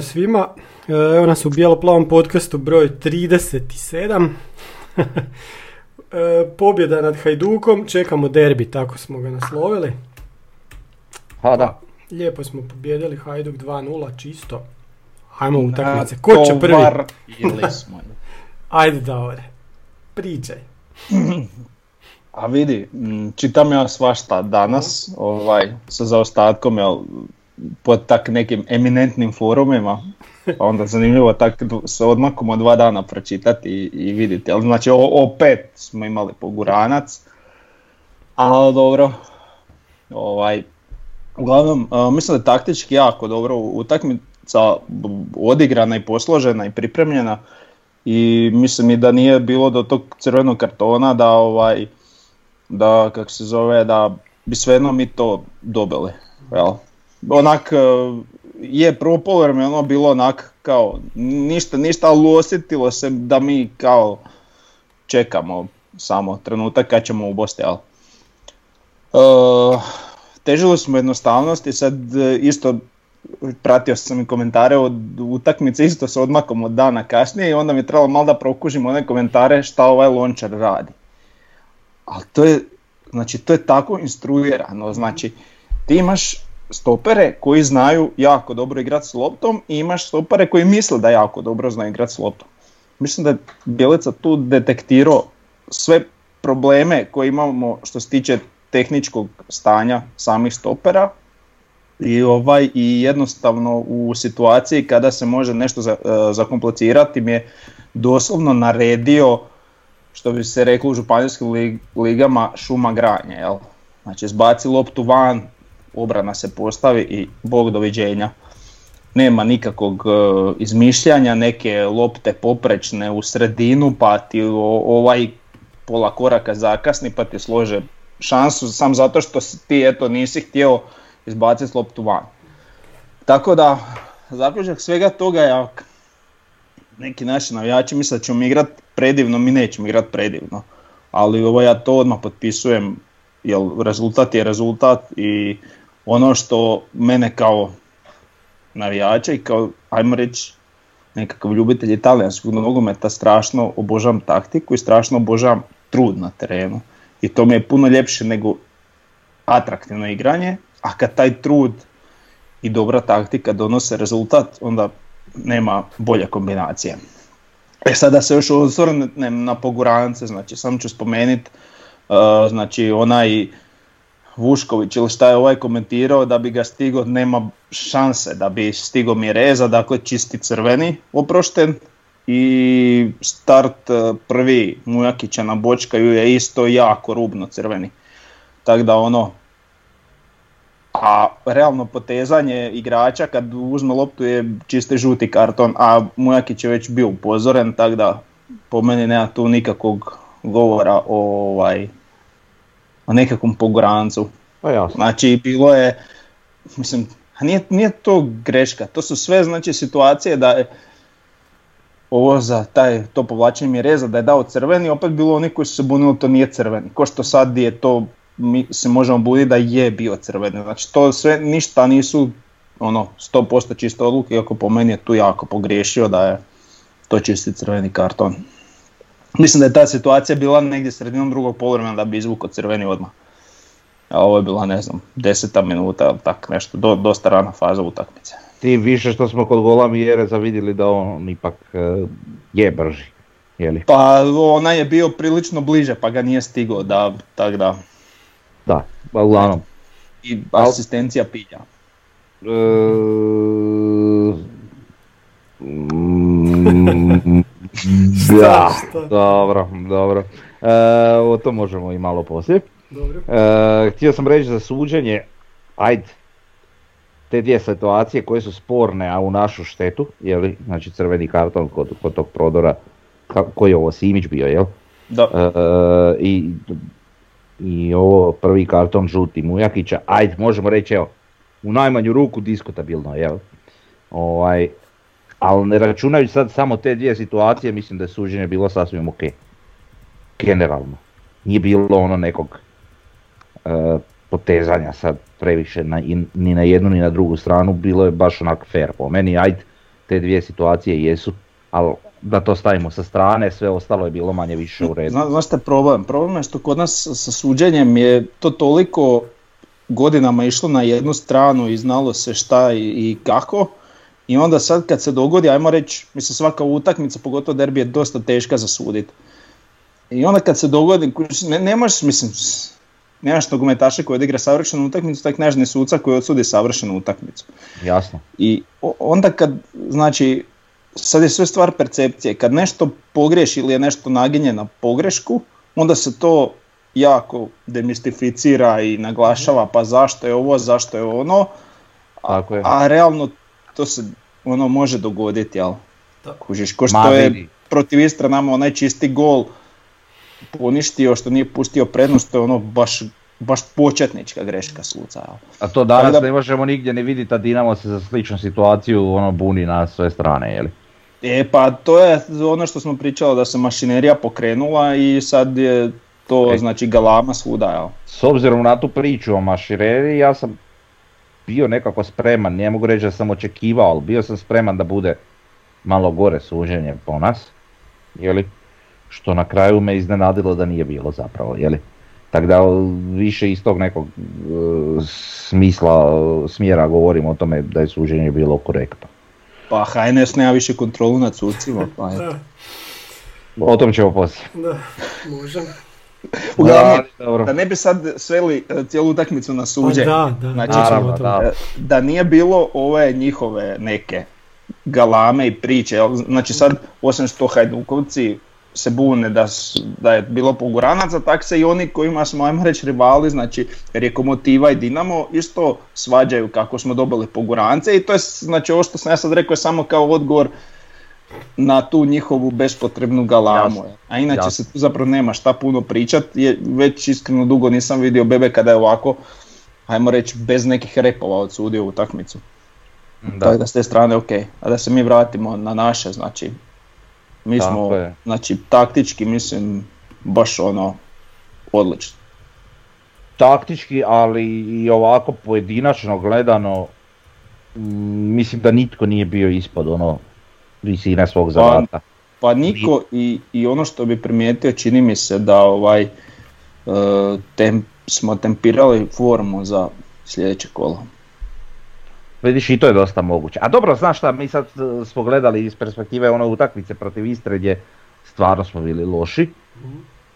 Svima. E, Evo nas u Bijelo-plavom podcastu broj 37. E, Pobjeda nad Hajdukom, čekamo derbi, tako smo ga naslovili. Ha da. Lijepo smo pobjedili Hajduk 2-0, čisto. Ajmo utakmice. Ko će prvi? Ajde Davore, pričaj. A vidi, čitam ja svašta danas, ovaj, sa zaostatkom, jel, po tak nekim eminentnim forumima, pa onda zanimljivo tak s odmakom od dva dana pročitati i, i vidjeti. Jel, znači, opet smo imali poguranac, ali dobro, ovaj, uglavnom, mislim da je taktički jako dobro utakmica odigrana i posložena i pripremljena i mislim i da nije bilo do tog crvenog kartona da ovaj da kako se zove da bi svejedno mi to dobili. Jel? Onak e, je prvo poluvreme ono bilo onak kao ništa ništa ali osjetilo se da mi kao čekamo samo trenutak kad ćemo ubosti, jel? E, težili smo jednostavnosti, sad e, isto pratio sam i komentare od utakmice isto s odmakom od dana kasnije i onda mi je trebalo malo da prokužim one komentare šta ovaj lončar radi. Ali to je, znači to je tako instruirano, znači ti imaš stopere koji znaju jako dobro igrati s loptom i imaš stopere koji misle da jako dobro znaju igrati s loptom. Mislim da je Bjelica tu detektirao sve probleme koje imamo što se tiče tehničkog stanja samih stopera i ovaj i jednostavno u situaciji kada se može nešto za, e, zakomplicirati mi je doslovno naredio što bi se reklo u županijskim lig- ligama šuma granje, jel? Znači zbaci loptu van, obrana se postavi i bog doviđenja. Nema nikakvog e, izmišljanja, neke lopte poprečne u sredinu pa ti ovaj pola koraka zakasni pa ti slože šansu sam zato što ti eto nisi htio izbaciti loptu van. Tako da, zaključak svega toga je neki naši navijači misle da ćemo mi igrat predivno, mi nećemo igrat predivno. Ali ovo ja to odmah potpisujem, jer rezultat je rezultat i ono što mene kao navijača i kao, ajmo reći, nekakav ljubitelj italijanskog nogometa strašno obožavam taktiku i strašno obožavam trud na terenu. I to mi je puno ljepše nego atraktivno igranje, a kad taj trud i dobra taktika donose rezultat, onda nema bolje kombinacije. E sad da se još osvrnem na pogurance, znači sam ću spomenuti, znači onaj Vušković ili šta je ovaj komentirao da bi ga stigo, nema šanse da bi stigo Mireza, dakle čisti crveni oprošten i start e, prvi Mujakića na bočkaju je isto jako rubno crveni. Tako da ono, a realno potezanje igrača kad uzme loptu je čisti žuti karton, a Mujakić je već bio upozoren, tako da po meni nema tu nikakvog govora o, ovaj, o nekakvom pogorancu. Pa jasno. Znači bilo je, mislim, nije, nije to greška, to su sve znači situacije da je ovo za taj, to povlačenje Mireza da je dao crveni, opet bilo oni koji su se bunili to nije crveni. Ko što sad je to, mi se možemo buditi da je bio crveni. Znači to sve ništa nisu ono 100% čiste odluke, iako po meni je tu jako pogriješio da je to čisti crveni karton. Mislim da je ta situacija bila negdje sredinom drugog poluvremena da bi izvukao crveni odmah. A ovo je bila, ne znam, deseta minuta tak nešto, do, dosta rana faza utakmice. Tim više što smo kod gola Mjereza vidjeli da on ipak e, je brži. Jeli? Pa ona je bio prilično bliže pa ga nije stigao da, tak da, Da, pa uglavnom. i asistencija pilja. E, mm, da, dobro, dobro. E, o to možemo i malo poslije. Dobro. E, htio sam reći za suđenje, ajde, te dvije situacije koje su sporne, a u našu štetu, jeli, znači crveni karton kod, kod tog prodora, ka- koji je ovo Simić bio, jel? Da. E, i, I ovo prvi karton žuti Mujakića, ajde možemo reći evo, u najmanju ruku diskutabilno, jel? Ovaj, ali ne računajući sad samo te dvije situacije, mislim da je suđenje bilo sasvim ok. Generalno. Nije bilo ono nekog e, potezanja sad previše na, i- ni na jednu ni na drugu stranu, bilo je baš onak fair po meni, ajde, te dvije situacije jesu, ali da to stavimo sa strane, sve ostalo je bilo manje više u redu. Zna, znaš je problem? Problem je što kod nas sa suđenjem je to toliko godinama išlo na jednu stranu i znalo se šta i, i kako. I onda sad kad se dogodi, ajmo reći, mislim svaka utakmica, pogotovo derbi je dosta teška za sudit. I onda kad se dogodi, ne, ne možeš, mislim, nemaš nogometaša koji odigra savršenu utakmicu, tak nemaš ni suca koji odsudi savršenu utakmicu. Jasno. I onda kad, znači, sad je sve stvar percepcije, kad nešto pogriješi ili je nešto naginje na pogrešku, onda se to jako demistificira i naglašava pa zašto je ovo, zašto je ono, Tako je. a realno to se ono može dogoditi, jel? Kužiš, ko što je protiv Istra nama onaj čisti gol poništio, što nije pustio prednost, to je ono baš, baš početnička greška suca, jel? A to danas da- ne možemo nigdje ni vidjeti, a Dinamo se za sličnu situaciju ono buni na sve strane, jeli? E pa to je ono što smo pričali da se mašinerija pokrenula i sad je to E. znači galama svuda, jel? S obzirom na tu priču o mašireri, ja sam bio nekako spreman, ne mogu reći da sam očekivao, ali bio sam spreman da bude malo gore suđenje po nas, jeli? Što na kraju me iznenadilo da nije bilo zapravo, jeli? Tako da više iz tog nekog e, smisla, smjera govorim o tome da je suđenje bilo korektno. Pa HNS nema više kontrolu nad sucima, pa O tom ćemo poslije. da, možem. Uglavnom, dobro. da ne bi sad sveli e, cijelu utakmicu na Pa suđenje. da, da, Znači, da, Naravno, da. E, da nije bilo ove njihove neke galame i priče, znači sad osim što Hajdukovci se bune da, su- da je bilo poguranaca, tak se i oni kojima smo, ajmo reći, rivali, znači Rekomotiva i Dinamo isto svađaju kako smo dobili pogurance i to je, znači ovo što sam ja sad rekao je samo kao odgovor na tu njihovu bespotrebnu galamu. Jasno, A inače jasno. se tu zapravo nema šta puno pričat, je, već iskreno dugo nisam vidio Bebe kada je ovako, ajmo reći, bez nekih repova odsudio utakmicu. Tako da s te strane ok. A da se mi vratimo na naše, znači mi Tako smo, je. znači taktički mislim baš ono odlično. taktički, ali i ovako pojedinačno gledano, mislim da nitko nije bio ispod ono visine svog zadatka. Pa niko i, i ono što bi primijetio čini mi se da ovaj e, tem, smo tempirali formu za sljedeće kolo. Vidiš i to je dosta moguće. A dobro, znaš šta, mi sad e, smo gledali iz perspektive one utakmice protiv Istre gdje stvarno smo bili loši.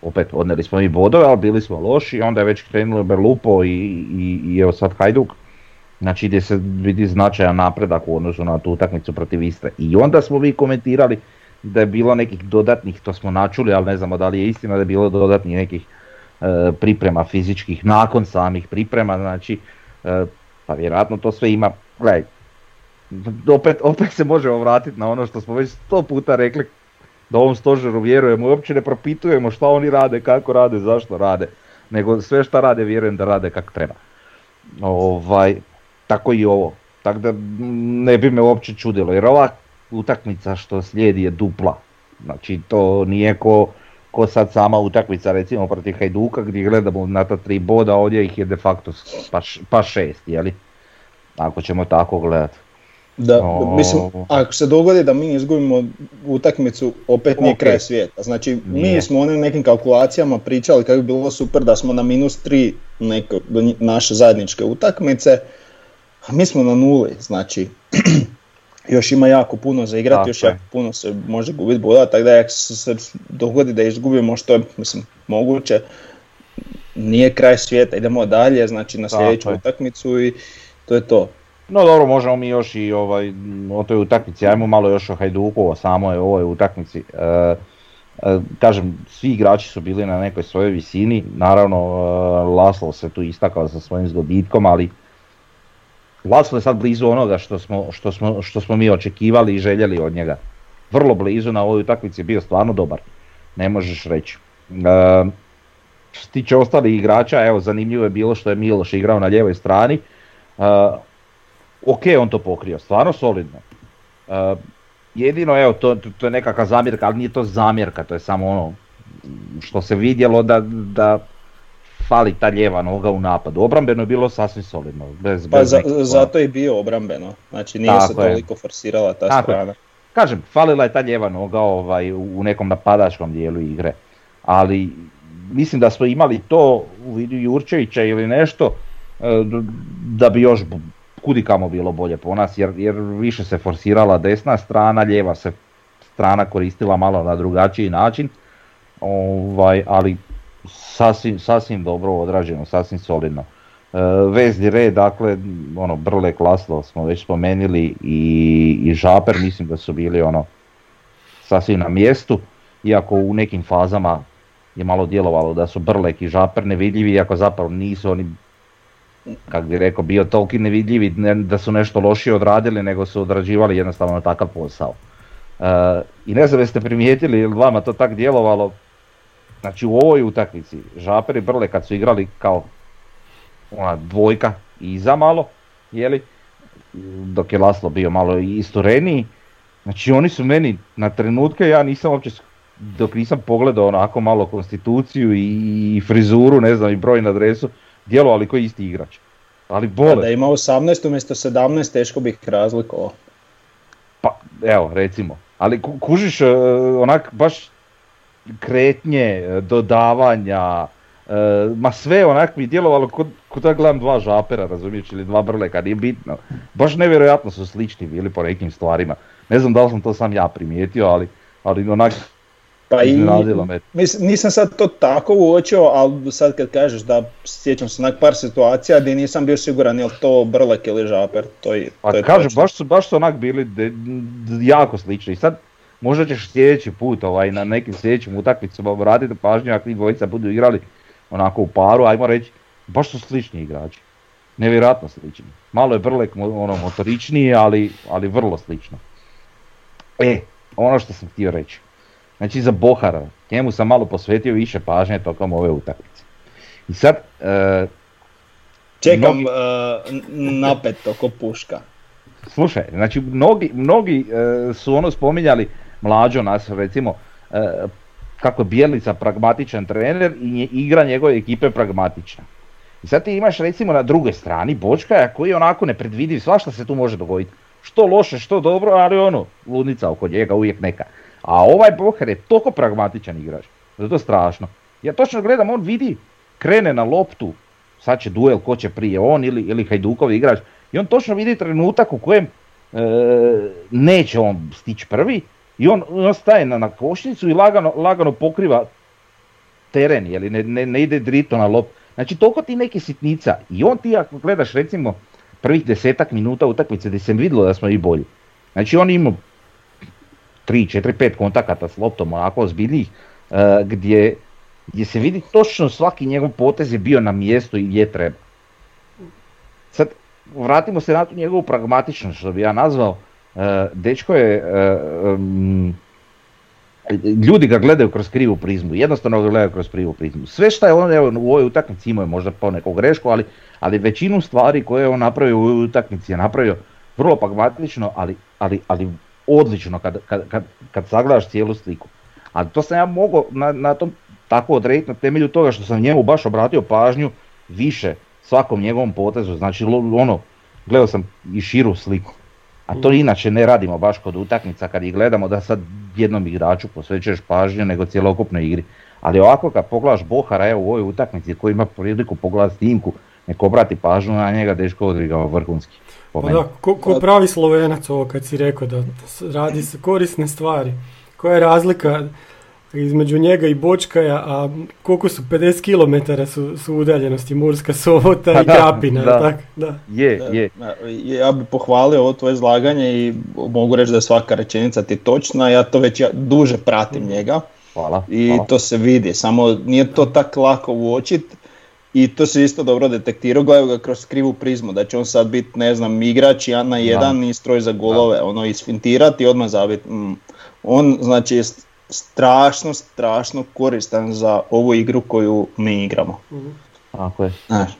Opet odnijeli smo i bodove, ali bili smo loši, onda je već krenulo Berlupo i, i, i evo sad Hajduk. Znači gdje se vidi značajan napredak u odnosu na tu utakmicu protiv Istre. I onda smo vi komentirali da je bilo nekih dodatnih, to smo načuli, ali ne znamo da li je istina da je bilo dodatnih nekih e, priprema fizičkih nakon samih priprema, znači e, pa vjerojatno to sve ima, gledaj, opet, opet se možemo vratiti na ono što smo već sto puta rekli, da ovom stožeru vjerujemo i uopće ne propitujemo šta oni rade, kako rade, zašto rade, nego sve šta rade vjerujem da rade kako treba. Ovaj, tako i ovo. Tako da ne bi me uopće čudilo, jer ova utakmica što slijedi je dupla. Znači to nije ko, ko sad sama utakmica recimo protiv Hajduka gdje gledamo na ta tri boda, ovdje ih je de facto pa, š- pa šest, jeli? Ako ćemo tako gledati. Da, O. mislim, ako se dogodi da mi izgubimo utakmicu, opet nije Ok. kraj svijeta. Znači, Nije. mi smo onim nekim kalkulacijama pričali kako bi bilo super da smo na minus tri neko, naše zajedničke utakmice, mi smo na nuli, znači još ima jako puno za igrati, Tako još je. jako puno se može gubiti boda, tako da ako se dogodi da izgubimo što je mislim, moguće, nije kraj svijeta, idemo dalje, znači na sljedeću je. utakmicu i to je to. No dobro, možemo mi još i ovaj, o toj utakmici, ajmo malo još o Hajduku, o samoj ovoj utakmici. E, e, kažem, svi igrači su bili na nekoj svojoj visini, naravno e, Laslo se tu istakao sa svojim zgoditkom, ali Laslo je sad blizu onoga što smo, što, smo, što smo mi očekivali i željeli od njega. Vrlo blizu na ovoj utakmici je bio stvarno dobar, ne možeš reći. E, što se tiče ostalih igrača, evo zanimljivo je bilo što je Miloš igrao na lijevoj strani. E, ok, on to pokrio, stvarno solidno. E, jedino, evo, to, to je nekakva zamjerka, ali nije to zamjerka, to je samo ono što se vidjelo da, da fali ta lijeva noga u napadu. Obrambeno je bilo sasvim solidno. Bez, pa bez za, zato je bio obrambeno, znači nije Tako se je. toliko forsirala ta Tako je. strana. Kažem, falila je ta lijeva noga ovaj, u nekom napadačkom dijelu igre. Ali mislim da smo imali to u vidu Jurčevića ili nešto e, da bi još kudikamo bilo bolje po nas jer, jer više se forsirala desna strana, lijeva se strana koristila malo na drugačiji način. Ovaj, ali sasvim, sasvim dobro odrađeno, sasvim solidno. E, vezni red, dakle, ono, Brlek, Laslo smo već spomenuli i, i Žaper, mislim da su bili ono, sasvim na mjestu, iako u nekim fazama je malo djelovalo da su Brlek i Žaper nevidljivi, iako zapravo nisu oni, kak bi rekao, bio toliki nevidljivi ne, da su nešto lošije odradili, nego su odrađivali jednostavno takav posao. E, I ne znam jeste primijetili, ili vama to tak djelovalo, znači u ovoj utakmici Žaper i Brlek kad su igrali kao ona dvojka iza malo, jeli, dok je Laslo bio malo istureniji, znači oni su meni na trenutke, ja nisam uopće, dok nisam pogledao onako malo konstituciju i, frizuru, ne znam, i broj na adresu, djelovali koji isti igrač. Ali bole, da ima 18 umjesto 17 teško bih ih razlikovao. Pa, evo, recimo. Ali ku- kužiš, e, onak, baš kretnje, e, dodavanja, e, ma sve onak mi je djelovalo kod, kod da gledam dva žapera, razumiješ, ili dva brleka, nije bitno. Baš nevjerojatno su slični bili po nekim stvarima. Ne znam da li sam to sam ja primijetio, ali, ali onak, Pa i, me. mislim, nisam sad to tako uočio, ali sad kad kažeš da sjećam se onak par situacija gdje nisam bio siguran je li to Brlek ili Žaper, to je, pa to je kažem, baš su, baš su onak bili de- jako slični. Sad, možda ćeš sljedeći put ovaj, na nekim sljedećim utakmicama obratiti pažnju ako njih dvojica budu igrali onako u paru, ajmo reći, baš su slični igrači. Nevjerojatno slični. Malo je Brlek ono, motoričniji, ali, ali vrlo slično. E, ono što sam htio reći. Znači za Bohara, njemu sam malo posvetio više pažnje tokom ove utakmice. I sad, e, Čekam mnogi- uh, n- napeto ko puška. Slušaj, znači mnogi, mnogi e, su ono spominjali mlađo nas recimo e, kako je Bjelica pragmatičan trener i igra njegove ekipe pragmatična. I sad ti imaš recimo na drugoj strani Bočkaja koji je onako nepredvidiv, svašta se tu može dogoditi. Što loše, što dobro, ali ono, ludnica oko njega uvijek neka. A ovaj Boher je toliko pragmatičan igrač, da je strašno. Ja točno gledam, on vidi, krene na loptu, sad će duel ko će prije on ili, ili Hajdukov igrač i on točno vidi trenutak u kojem e, neće on stići prvi i on, on staje na, na košnicu i lagano, lagano pokriva teren, jeli, ne, ne, ne ide drito na lop. Znači toliko ti neki sitnica i on ti ako gledaš recimo prvih desetak minuta utakmice gdje se vidjelo da smo i bolji. Znači on ima 3, 4, 5 kontakata s loptom onako ozbiljnijih e, gdje, gdje se vidi točno svaki njegov potez je bio na mjestu i gdje treba. Sad, vratimo se na tu njegovu pragmatičnost, što bi ja nazvao. E, dečko je, e, em, ljudi ga gledaju kroz krivu prizmu, jednostavno ga gledaju kroz krivu prizmu. Sve što je on evo, u ovoj utakmici imao je možda po neku grešku, ali, ali većinu stvari koje je on napravio u ovoj utakmici je napravio vrlo pragmatično, ali, ali, ali odlično kad, kad, kad, kad sagledaš cijelu sliku. Ali to sam ja mogao na, na tom tako odrediti na temelju toga što sam njemu baš obratio pažnju više svakom njegovom potezu, znači ono, gledao sam i širu sliku. A to inače ne radimo baš kod utakmica kad ih gledamo da sad jednom igraču posvećuješ pažnju nego cjelokupnoj igri. Ali ovako kad pogledaš Bohara evo u ovoj utakmici koji ima priliku pogledati snimku, nek obrati pažnju na njega, dečko odigrao vrhunski. po Pa meni. da, ko, ko pravi slovenac ovo kad si rekao da radi se korisne stvari. Koja je razlika između njega i Bočkaja, a koliko su 50 km su, su udaljenosti Murska Sobota Pa i da, Krapina, da. tak? Da. Je, je. E, Ja bih pohvalio ovo tvoje izlaganje i mogu reći da je svaka rečenica ti točna, ja to već ja duže pratim njega Hvala. i hvala. to se vidi, samo nije to tako lako uočit I to se isto dobro detektirao, gledaju ga kroz krivu prizmu, da će on sad biti, ne znam, igrač jedan na jedan i stroj za golove, ono isfintirati i odmah zabiti. Mm. On, znači, strašno, strašno koristan za ovu igru koju mi igramo. Tako je. Znaš.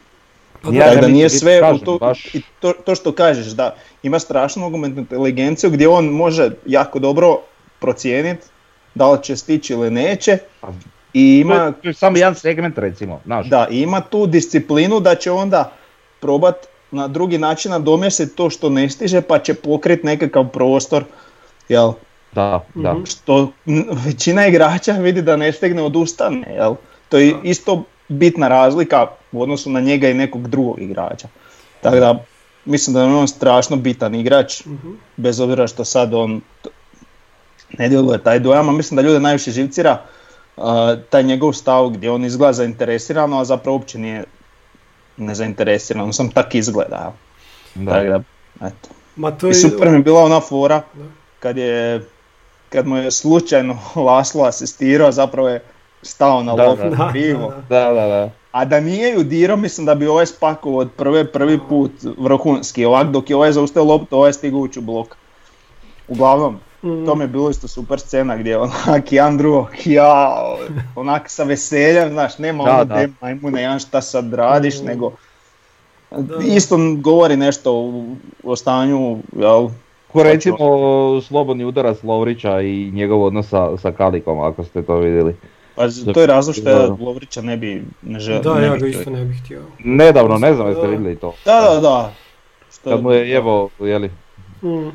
Pa Ja da nije sve u kažem, to, baš- i to, to što kažeš, da ima strašnu nogometnu inteligenciju gdje on može jako dobro procijeniti da li će stići ili neće Pa, i To je- ima, to je samo jedan segment recimo, znaš. da, i ima tu disciplinu da će onda probat na drugi način nadomjestiti to što ne stiže pa će pokrit nekakav prostor, jel? Da, da. Mhm. Što većina igrača vidi da ne stigne odustane, jel? To je isto bitna razlika u odnosu na njega i nekog drugog igrača. Tako da, mislim da je on strašno bitan igrač, Mhm. bez obzira što sad on ne djeluje taj dojam, a mislim da ljude najviše živcira uh, taj njegov stav gdje on izgleda zainteresirano, a zapravo uopće nije nezainteresiran, on sam tak izgleda. da. Tako da, eto. Ma to I je, super mi je bila ona fora Da. kad je kad mu je slučajno Laslo asistirao, zapravo je stao na loptu da. krivo. Da, da, Da. A da nije ju dirao, mislim da bi ovaj spakovao od prve prvi put vrhunski. Ovak dok je ovaj zaustavio loptu, ovaj je stigao ući u blok. Uglavnom, Mm. to mi je bilo isto super scena gdje onak jedan drugog, jao, onak sa veseljem, znaš, nema Da, ono da. majmune, jedan šta sad radiš, Mm. nego Da. isto govori nešto o, o stanju, jel, Ko recimo slobodni udarac Lovrića i njegov odnos sa, sa Kalikom, ako ste to vidjeli. Pa to je razlog što ja. Lovrića ne bi ne želio. Da, ne ja ga isto ne bih htio. Nedavno, ne znam jeste vidjeli to. Da, da, da. Što- Kad mu je jebo, jeli, Mm.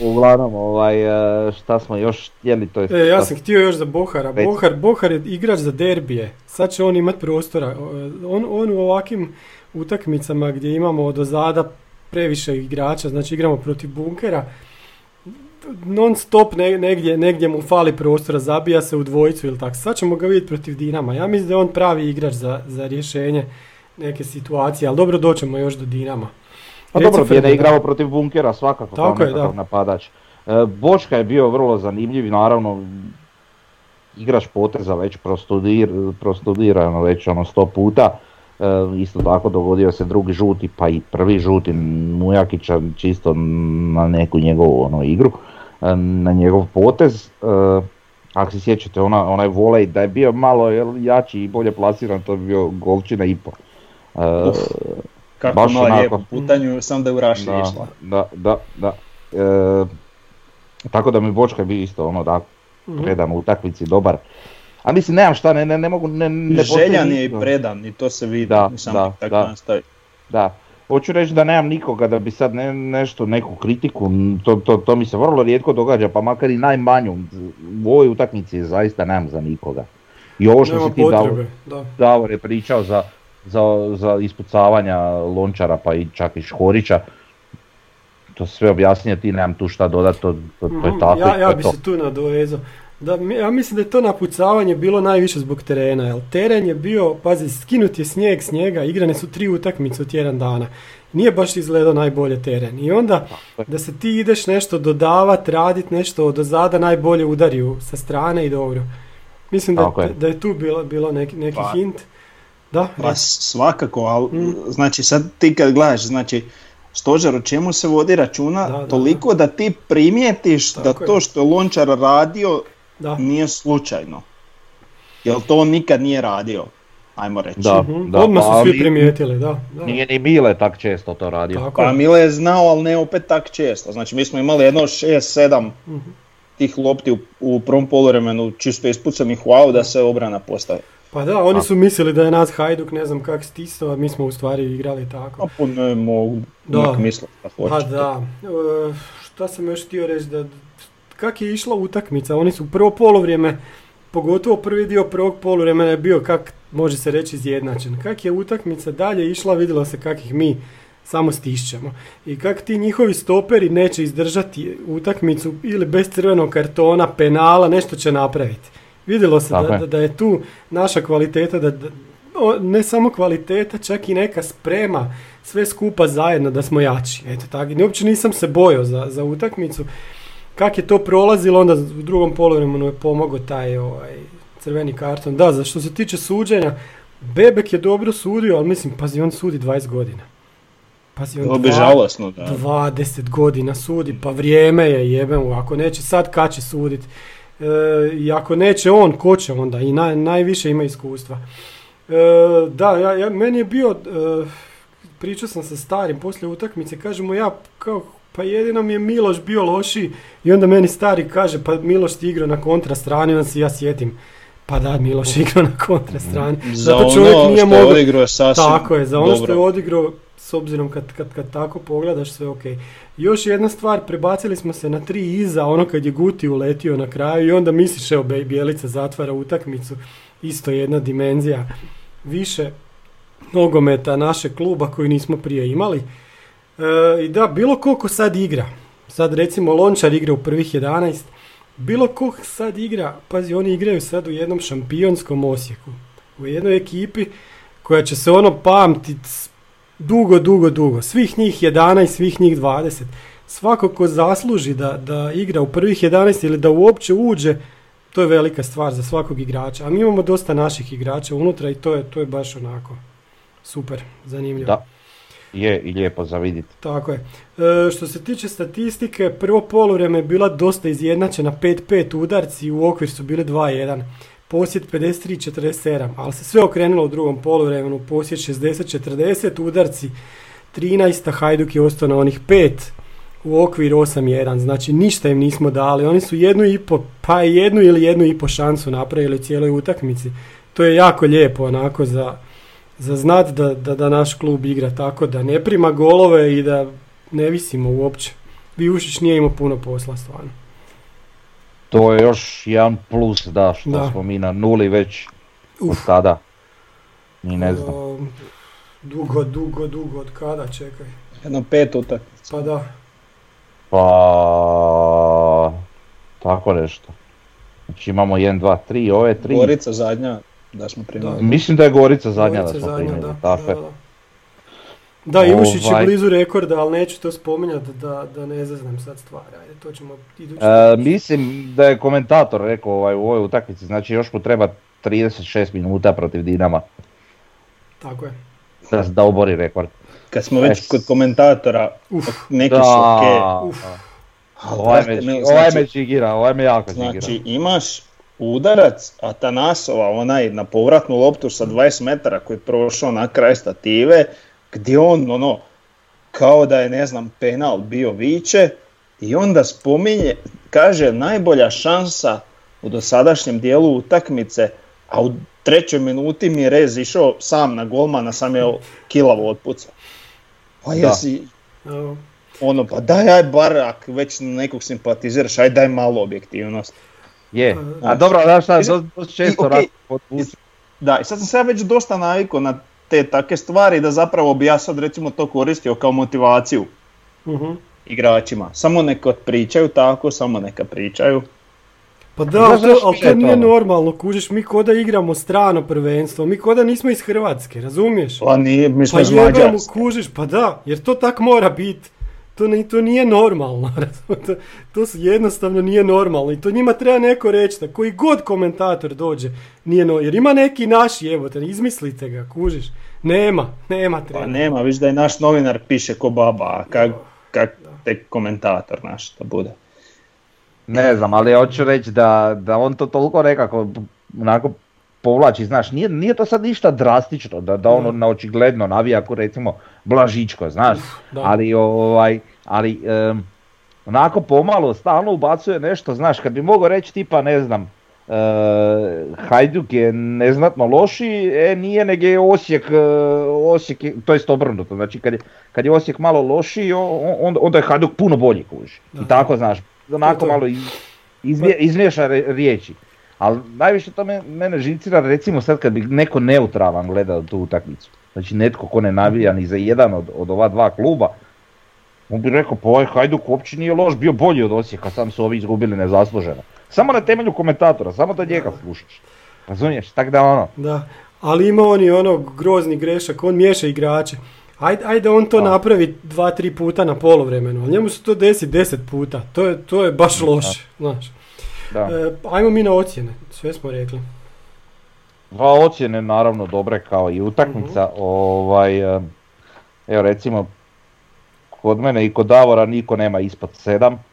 uglavnom, ovaj, e, šta smo još htjeli, to je... E, ja sam htio još za Bohara. Bohar, Bohar je igrač za derbije. Sad će on imat prostora. On, on u ovakvim utakmicama gdje imamo od ozada previše igrača, znači igramo protiv bunkera, non stop ne- negdje, negdje mu fali prostora, zabija se u dvojicu ili tako. Sad ćemo ga vidjeti protiv Dinama. Ja mislim da je on pravi igrač za, za rješenje neke situacije, ali dobro doćemo još do Dinama. Reci, dobro, ti je igramo protiv bunkera svakako kao Tako je, da. napadač. E, Bočka je bio vrlo zanimljiv i naravno igrač poteza već prostudir, prostudirano već ono sto puta. E, isto tako dogodio se drugi žuti pa i prvi žuti Mujakića čisto na neku njegovu ono, igru, e, na njegov potez. E, ako se sjećate ona, onaj volej da je bio malo jel, jači i bolje plasiran to bi bio golčina i po. E, Uf. Kako baš ono onako. lijepo putanju, sam da je u Raši da, išla. Da, da, da. E, tako da mi Bočka bio isto ono da Mhm. predan u utakmici, dobar. A mislim, nemam šta, ne, ne, ne mogu, ne, ne Željan je i predan i to se vidi. Da, Sam da, tako da. nastavi. Da. Hoću reći da nemam nikoga da bi sad ne, nešto, neku kritiku, to, to, to mi se vrlo rijetko događa, pa makar i najmanju. U ovoj utakmici zaista nemam za nikoga. I ovo što Nema si ti Davor. Davor je pričao za, za, za ispucavanja Lončara pa i čak i Škorića, to sve objasnije, ti nemam tu šta dodati, to, to, to je Mhm, tako. Ja, ja bi to. se tu nadovezao. Da, ja mislim da je to napucavanje bilo najviše zbog terena, jer teren je bio, pazi, skinut je snijeg s njega, igrane su tri utakmice u tjedan dana. Nije baš izgledao najbolje teren. I onda da se ti ideš nešto dodavat, radit nešto od ozada, najbolje udari u- sa strane i dobro. Mislim da, je. da je tu bilo, bilo neki, neki Pa- hint. Da, Pa svakako, ali Mm. znači sad ti kad gledaš, znači stožer o čemu se vodi računa, Da, da, toliko da. ti primijetiš da Tako je. to što je Lončar radio da. nije slučajno. Jer to on nikad nije radio, ajmo reći. Da, Mhm, da, Odmah su pa svi mi- primijetili, da. da. Nije ni Mile tak često to radio. Tako Pa. Mile je znao, ali ne opet tak često. Znači mi smo imali jedno 6-7 Mhm. tih lopti u, u prvom poluvremenu čisto ispucanih wow da se obrana postavi. Pa da, oni su mislili da je nas Hajduk, ne znam kak stisao, a mi smo u stvari igrali tako. A po ne mogu Da. nek misle šta Pa hoće. da, e, šta sam još htio reći, da kak je išla utakmica, oni su prvo polovrijeme, pogotovo prvi dio prvog poluvremena je bio, kak može se reći, izjednačen. Kak je utakmica dalje išla, vidjelo se kak ih mi samo stišćemo. I kak ti njihovi stoperi neće izdržati utakmicu ili bez crvenog kartona, penala, nešto će napraviti. Vidjelo se da, da, da je tu naša kvaliteta, da, da- o, ne samo kvaliteta, čak i neka sprema, sve skupa zajedno da smo jači. Eto tako, uopće nisam se bojao za, za utakmicu. Kak je to prolazilo, onda u drugom poluvremenu je pomogao taj ovaj, crveni karton. Da, za što se tiče suđenja, Bebek je dobro sudio, ali mislim, pazi, on sudi 20 godina. Pazi, on dva- žalosno, da. 20 godina sudi, pa vrijeme je jebem ako neće sad kad će sudit. E, I ako neće on, ko će onda? I naj- najviše ima iskustva. E, da, ja, ja, meni je bio, e, pričao sam sa starim poslije utakmice, kažemo ja kao, pa jedino mi je Miloš bio loši i onda meni stari kaže, pa Miloš ti igrao na kontra strani, onda se ja sjetim. Pa da, Miloš je igrao na kontra strani. Za Zato čovjek ono nije što je odigrao sasvim tako je, za ono što je odigrao, s obzirom kad, kad, kad tako pogledaš sve ok. Još jedna stvar, prebacili smo se na tri iza, ono kad je Guti uletio na kraju i onda misliš evo Bjelica zatvara utakmicu, isto jedna dimenzija više nogometa našeg kluba koji nismo prije imali. E, I da, bilo koliko sad igra, sad recimo Lončar igra u prvih 11, bilo ko sad igra, pazi oni igraju sad u jednom šampionskom Osijeku, u jednoj ekipi koja će se ono pamtit dugo, dugo, dugo. Svih njih 11, svih njih 20. Svako ko zasluži da, da igra u prvih 11 ili da uopće uđe, to je velika stvar za svakog igrača. A mi imamo dosta naših igrača unutra i to je, to je baš onako super, zanimljivo. Da. Je i lijepo za vidjeti. Tako je. E, što se tiče statistike, prvo poluvrijeme je bila dosta izjednačena 5-5 udarci, u okvir su bili 2-1. Posjed 53-47, ali se sve okrenulo u drugom poluvremenu, posjed 60-40, udarci 13, a Hajduk je ostao na onih 5, u okvir 8-1, znači ništa im nismo dali, oni su jednu i po, pa jednu ili jednu i po šansu napravili u cijeloj utakmici. To je jako lijepo onako za, za znat da, da, da naš klub igra tako da ne prima golove i da ne visimo uopće. Vijušić nije imao puno posla stvarno. To je još jedan plus da što Da. smo mi na nuli već od Uf. tada. Ni ne znam. O, dugo, dugo, dugo, od kada, čekaj. Jedno pet utakmica. Pa da, Pa... Tako nešto. Znači imamo 1, 2, 3, ove 3. Gorica zadnja, da smo primili. Da. Mislim da je Gorica zadnja Gorica da smo zadnja, primili. da, Tako da, je. da. Da, Ivušić je Ovaj. blizu rekorda, ali neću to spominjati da, da ne zaznam sad stvar. Ajde, to ćemo idući. E, mislim da je komentator rekao ovaj, u ovoj utakmici, znači još mu treba 36 minuta protiv Dinama Tako je. da, da obori rekord. Kad smo već Es. kod komentatora, Uf. neki Da, su okej. Uf. Ovaj me, mili, ovaj znači- me čigira, ovaj me jako čigira. Znači imaš udarac Atanasova, onaj na povratnu loptu sa 20 metara koji je prošao na kraj stative, gdje on ono, kao da je ne znam penal bio viče i onda spominje, kaže najbolja šansa u dosadašnjem dijelu utakmice, a u trećoj minuti mi je Rez išao sam na golmana, sam je kilavo otpucao. Pa jesi, ono, pa daj, aj bar, ak već nekog simpatiziraš, aj daj malo objektivnost. Je, a Znači, dobro, znaš šta, sad- dosta često podvuče. Da, i sad sam se ja već dosta navikao na te takve stvari da zapravo bi ja sad recimo to koristio kao motivaciju Mhm. igračima. Samo neka pričaju tako, samo neka pričaju. Pa da, ali to, mi to je nije normalno, kužiš, mi koda igramo strano prvenstvo, mi koda nismo iz Hrvatske, razumiješ? Pa nije, mi smo Pa iz Mađarske. kužiš, pa da, jer to tak mora biti. To, to nije normalno, to, to su jednostavno nije normalno i to njima treba neko reći da koji god komentator dođe nije no, jer ima neki naši, evo te, izmislite ga, kužiš. Nema, nema treba. Pa nema, viš da je naš novinar piše ko baba, a kak, kak tek komentator naš da bude. Ne znam, ali hoću reći da, da on to toliko nekako onako povlači, znaš, nije, nije to sad ništa drastično, da, da ono na očigledno navija ako recimo Blažičko, znaš, da. ali ovaj, ali em, onako pomalo stalno ubacuje nešto, znaš, kad bi mogao reći tipa ne znam, e, Hajduk je neznatno loši, e nije nego je Osijek, e, Osijek je, to jest obrnuto, znači kad je, kad je Osijek malo lošiji, o- onda, onda je Hajduk puno bolji kuži. Da. I tako znaš, onako malo iz, izmiješa re- riječi. Ali najviše to me, mene živcira recimo sad kad bi neko neutralan gledao tu utakmicu. Znači netko ko ne navija ni za jedan od, od ova dva kluba, on bi rekao pa ovaj Hajduk uopće nije loš, bio bolji od Osijeka, sam su ovi izgubili nezasluženo. Samo na temelju komentatora, samo da njega slušaš. Razumiješ, tak da ono, Da, ali ima on i ono grozni grešak, on miješa igrače. Ajde, ajde on to Da. napravi dva, tri puta na poluvremenu, ali njemu se to desi deset puta. To je, to je baš loše, znaš. Da. E, ajmo mi na ocjene, sve smo rekli. Dva ocjene naravno dobre kao i utakmica. Ovaj, e, evo recimo, kod mene i kod Davora niko nema ispod sedam.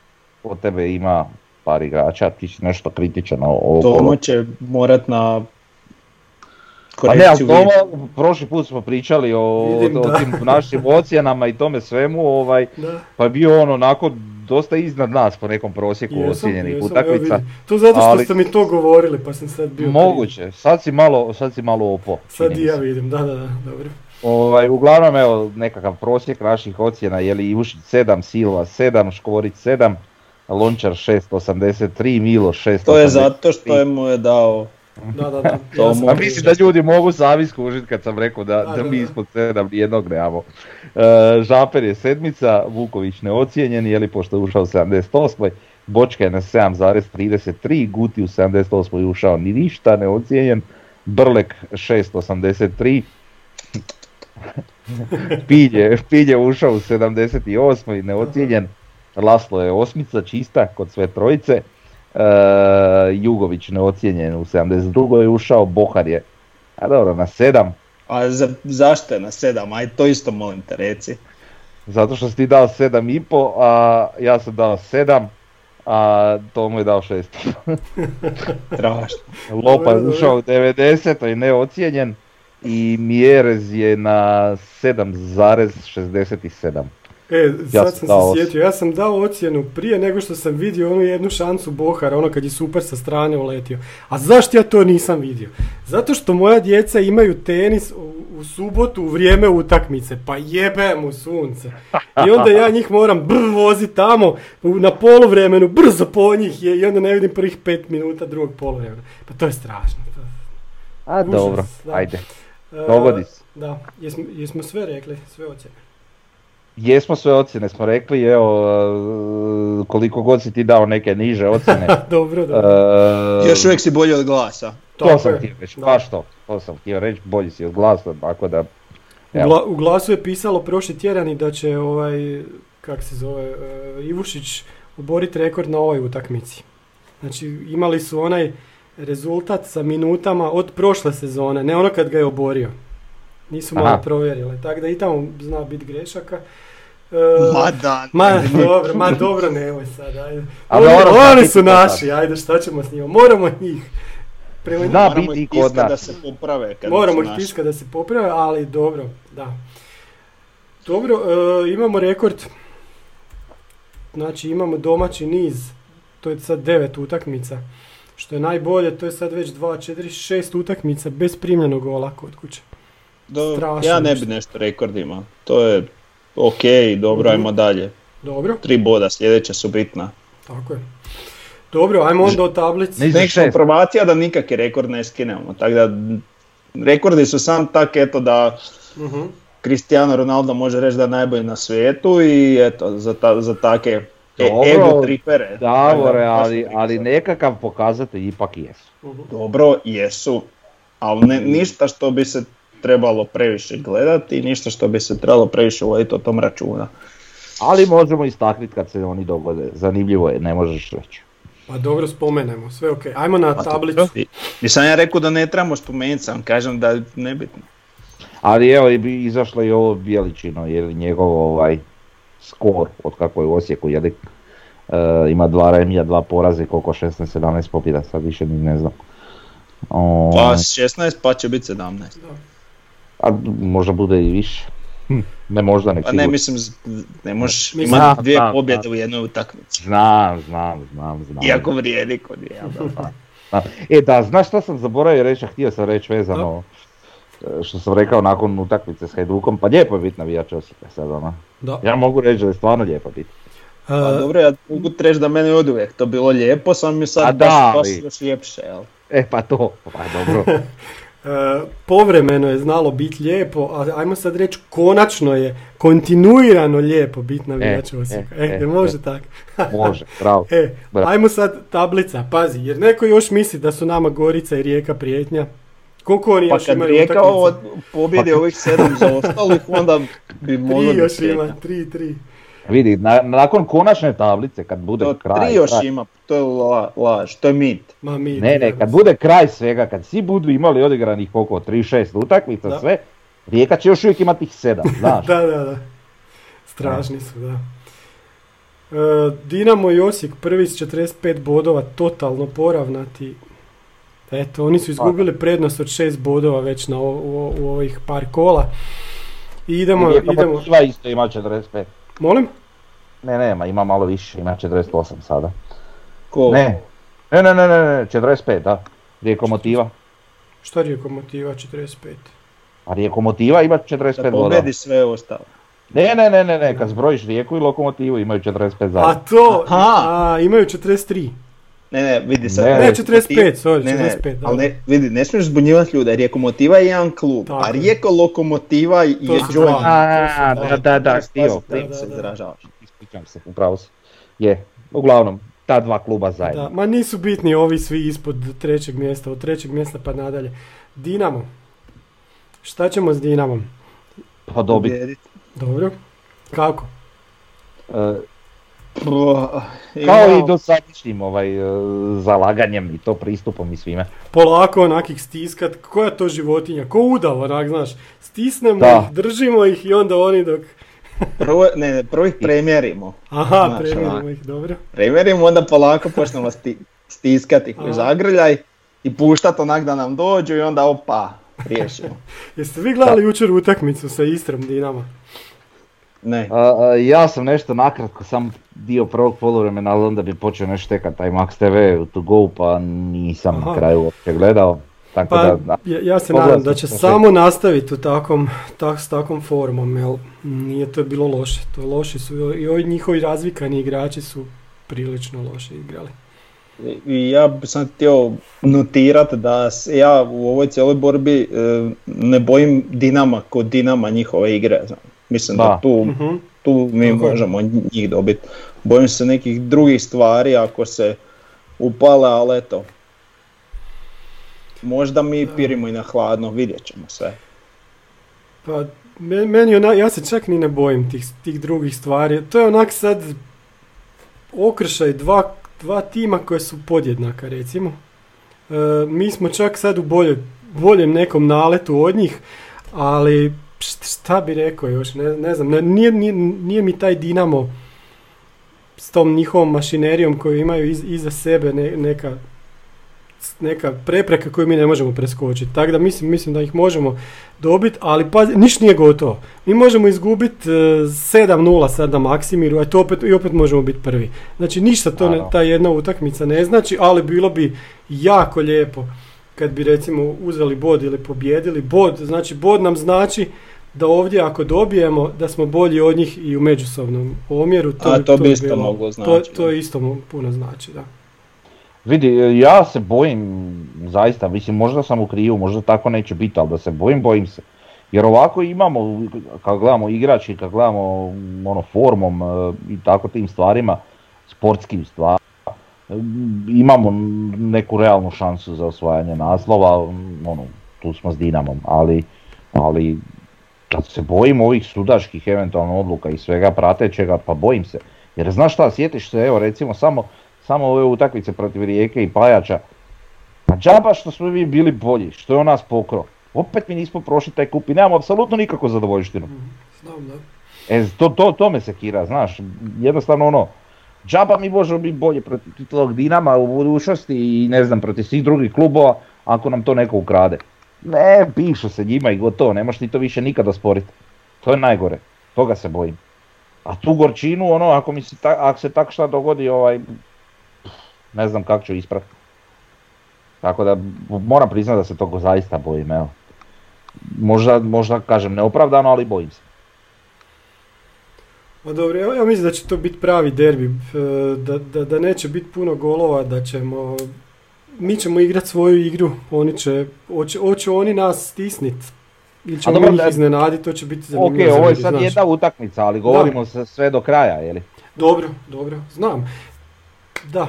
Kod tebe ima par igrača, ti si nešto kritičan ovo. Tomo će morat na Pa ne, ali. Tomo, prošli put smo pričali o, Vidim, o tim našim ocjenama i tome svemu, ovaj, Da. pa je bio on onako dosta iznad nas po nekom prosjeku ocijenjenih utakmica. To zato što ali- ste mi to govorili pa sam sad bio... Moguće, sad si malo, sad si malo opo. Sad i ja vidim, da, da, da, dobro. Ovaj, uglavnom evo nekakav prosjek naših ocjena, je li Ivušić 7, Silva 7, Škvorić 7, Lončar 683, Milo 683. To je zato što je mu je dao Da, da, da. To ja sam A mislim da ljudi mogu sami skužiti kad sam rekao da, Da, da, da, mi ispod 7 nijednog nemamo. E, Žaper je sedmica, Vuković neocijenjen, je li pošto je ušao u 78. Bočka je na 7,33, Guti u 78. je ušao ni ništa, neocijenjen. Brlek 6,83. Pilje, Pilje je ušao u 78. neocijenjen. Laslo je osmica čista kod sve trojice. E, Jugović neocijenjen u 72. je ušao, Bohar je a dobro, na 7, A za, zašto je na sedam? Aj to isto molim te reci. zato što si ti dao 7,5, a ja sam dao 7, a Tomo je dao 6. Strašno. Lopa je ušao u 90. i neocijenjen i Mjerez je na 7,67. E, Ja sad sam sam dao se sjetio, ja sam dao ocjenu prije nego što sam vidio onu jednu šansu Bohara, ono kad je super sa strane uletio. A zašto ja to nisam vidio? Zato što moja djeca imaju tenis u, u subotu u vrijeme utakmice, pa jebem u sunce. I onda ja njih moram brr vozit tamo na poluvremenu, brzo po njih je, i onda ne vidim prvih pet minuta drugog poluvremena. Pa to je strašno. To- A Užas, dobro, da. ajde. E, Dogodi se. Da, jesmo, jesmo sve rekli, sve ocjene. Jesmo sve ocjene, smo rekli, evo, e, koliko god si ti dao neke niže ocjene. dobro, dobro. e, Još uvijek si bolji od glasa. To Tako sam je. htio reći, Da. baš to, to sam htio reći, bolji si od glasa, tako da... U, Evo. gla- u glasu je pisalo prošli tjedan i da će ovaj, kak se zove, e, Ivušić oboriti rekord na ovoj utakmici. Znači imali su onaj rezultat sa minutama od prošle sezone, ne ono kad ga je oborio. Nisu malo provjerili, tako da i tamo zna biti grešaka. E, Ma da, ma dobro, ma dobro, nemoj sad, ajde. A Oni, su naši, ajde šta ćemo s njima, moramo njih. Prema Zna Moramo biti kod nas. da se poprave. Kad Moramo ih tiskati da se poprave, ali dobro, da. Dobro, e, imamo rekord. Znači imamo domaći niz, to je sad devet utakmica. Što je najbolje, to je sad već 2, 4, 6 utakmica bez primljenog gola kod kuće. Do- strašno ja ne bi nešto rekordima. To je ok, dobro, Mhm. ajmo dalje. Dobro, Tri boda sljedeća su bitna. tako je. Dobro, ajmo onda o tablici. Niz- Nek smo šest. probacija da nikakvi rekord ne skinemo. Tako da, rekordi su sam tak eto da Mhm. Cristiano Ronaldo može reći da je najbolji na svijetu i eto, za, ta, za take e, Dobro, ego tripere. Davore, ali, ali nekakav pokazatelj ipak jesu. Mhm. Dobro, jesu, ali ne, ništa što bi se trebalo previše gledati, ništa što bi se trebalo previše voditi o tom računa. Ali možemo istaknuti kad se oni dogode. Zanimljivo je, ne možeš reći. Pa dobro, spomenemo, sve ok. Ajmo na tablicu. I- Nisam ja rekao da ne trebamo spomenuti, sam kažem da je nebitno. Ali evo i bi izašlo i ovo Bijeličino, jer njegov ovaj skor od kako je u Osijeku, je li, e, ima dva remija, dva poraze, koliko 16-17 pobjeda, sad više ni ne znam. O, Pa 16 pa će biti 17. a možda bude i više. Hm, ne možda, nek Pa ne mislim, ne možeš imati dvije znam, pobjede u jednoj utakmici. Znam, znam, znam, znam. Iako vrijedi kod je. Da. E da, znaš šta sam zaboravio reći, a htio sam reći vezano e, što sam rekao nakon utakmice s Hajdukom, pa lijepo je biti navijač Osijeka sad ono. Da. Ja mogu reći da je stvarno lijepo biti. Pa E, dobro, ja mogu reći da meni od uvijek to bilo lijepo, samo mi sad da, baš, baš ali- još ljepše, jel? E pa to, pa dobro. E, povremeno je znalo biti lijepo, a ajmo sad reći konačno je kontinuirano lijepo biti navijač E, Osijeka. e, E, e, može e. tako? Može, bravo. E, Bravo. ajmo sad tablica, pazi, jer neko još misli da su nama Gorica i Rijeka prijetnja. Koliko oni Pa još kad imaju Rijeka utakmica? ovo pobjedi ovih sedam zaostalih, onda bi moglo Tri još ima, tri, tri. Vidi, na- nakon konačne tablice, kad bude To kraj, tri još kraj, ima, to je la- laž, to je mit. Ma mi. Ne, ne, kad bude kraj svega, kad svi budu imali odigranih koliko, 3-6 utakmica, Da. sve, Rijeka će još uvijek imati ih 7, znaš. Da, da, da. Strašni su, da. E, Dinamo i Osijek prvi s 45 bodova, totalno poravnati. Eto, oni su izgubili prednost od 6 bodova već na o- u, u ovih par kola. I idemo, Rijeka idemo, isto ima 45. molim? Ne, nema, ima malo više, ima 48 sada. Ko? Ne, ne, ne, ne, ne, ne, 45, da. Rijeko Motiva. Što je Komotiva 45? A Rijeko Motiva ima 45 Da pobedi sve ostalo. Ne, ne, ne, ne, ne, kad zbrojiš Rijeku i Lokomotivu imaju 45 A zajedno. to, Aha. a, imaju 43. Ne, ne, vidi sad. Ne, Ne, 45, sorry, Ne, ne, 45, ali da. ne, vidi, ne smiješ zbunjivati ljude, Rijeko Motiva je jedan klub, Tako a je. Rijeko Lokomotiva je joint. A, da, da, da, htio. Se izražavaš. Ispričam se, upravo si. Je, uglavnom, ta dva kluba zajedno. Da, ma nisu bitni ovi svi ispod trećeg mjesta, od trećeg mjesta pa nadalje. Dinamo. Šta ćemo s Dinamom? Pa dobit. Pobijedit. Dobro. Kako? E, Kao i do sadašnjim ovaj, e, zalaganjem i to pristupom i svime. Polako onakih stiskat, koja to životinja, ko udav onak, znaš, stisnemo Da. ih, držimo ih i onda oni dok, Prvo, ne, ne, prvo ih premjerimo. aha, Znaš, premijerimo onak. ih, dobro. Premjerimo, onda polako počnemo sti, stiskati ih u zagrljaj i puštat onak da nam dođu i onda opa, riješimo. Jeste vi gledali jučer utakmicu sa Istrom Dinama? Ne. A, a, ja sam nešto nakratko, sam dio prvog poluvremena, ali onda bi počeo nešto tekat taj Max TV to go, pa nisam Aha. na kraju uopće gledao. Tako Pa da, ja, ja se nadam da će samo nastaviti u takom, tak, s takvom formom, jel nije to bilo loše. To je loši su i ovi njihovi razvikani igrači su prilično loše igrali. I ja bi sam htio notirati da se ja u ovoj cijeloj borbi e, ne bojim Dinama kod Dinama njihove igre. znam. Mislim da, Da. tu, Mhm. tu mi možemo njih dobiti. Bojim se nekih drugih stvari ako se upale, ali eto. Možda mi pirimo i na hladno, vidjet ćemo sve. Pa, me- meni ona, ja se čak ni ne bojim tih, tih drugih stvari. To je onak sad okršaj dva, dva tima koje su podjednaka recimo. E, mi smo čak sad u bolje, boljem nekom naletu od njih, ali šta bi rekao još, ne, ne znam, ne- nije, nije, nije mi taj Dinamo s tom njihovom mašinerijom koju imaju iz, iza sebe ne- neka neka prepreka koju mi ne možemo preskočiti. Tako da mislim, mislim da ih možemo dobiti, ali pazi, niš nije gotovo. Mi možemo izgubiti 7-0 sad na Maksimiru, a to opet, i opet možemo biti prvi. Znači ništa to ne, ta jedna utakmica ne znači, ali bilo bi jako lijepo kad bi recimo uzeli bod ili pobjedili. Bod, znači bod nam znači da ovdje ako dobijemo da smo bolji od njih i u međusobnom omjeru. To, A, to bi bi isto bilo- moglo To, znači, to da. isto puno znači, da. vidi, ja se bojim, zaista, mislim, možda sam u krivu, možda tako neće biti, ali da se bojim, bojim se. Jer ovako imamo, kad gledamo igrači, kad gledamo ono, formom e, i tako tim stvarima, sportskim stvarima, e, imamo neku realnu šansu za osvajanje naslova, ono, tu smo s Dinamom, ali, ali kad se bojim ovih sudačkih eventualno odluka i svega pratećega, pa bojim se. Jer znaš šta, sjetiš se, evo recimo samo, samo ove utakmice protiv Rijeke i Pajača, pa džaba što smo mi bili bolji, što je on nas pokro. Opet mi nismo prošli taj kup i nemamo apsolutno nikakvu zadovoljštinu. Znam, da. E, to, to, to me sekira, znaš, jednostavno ono, džaba mi možemo biti bolje protiv tog Dinama u budućnosti i ne znam, protiv svih drugih klubova ako nam to neko ukrade. Ne, pišu se njima i gotovo, ne možeš ti to više nikada osporiti. To je najgore, toga se bojim. A tu gorčinu, ono, ako, mi se, ta, ako se tak šta dogodi, ovaj, ne znam kako ću isprat. Tako da moram priznati da se toga zaista bojim, evo. Možda, možda kažem neopravdano, ali bojim se. Pa dobro, ja, mislim da će to biti pravi derbi, da, da, da neće biti puno golova, da ćemo, mi ćemo igrati svoju igru, oni će, hoće, hoće oni nas stisnit, ili ćemo mi ih da- iznenaditi, to će biti Ok, zanimljivo. za ovo je sad znaš. jedna utakmica, ali govorimo se sve do kraja, jeli? Dobro, dobro, znam. Da,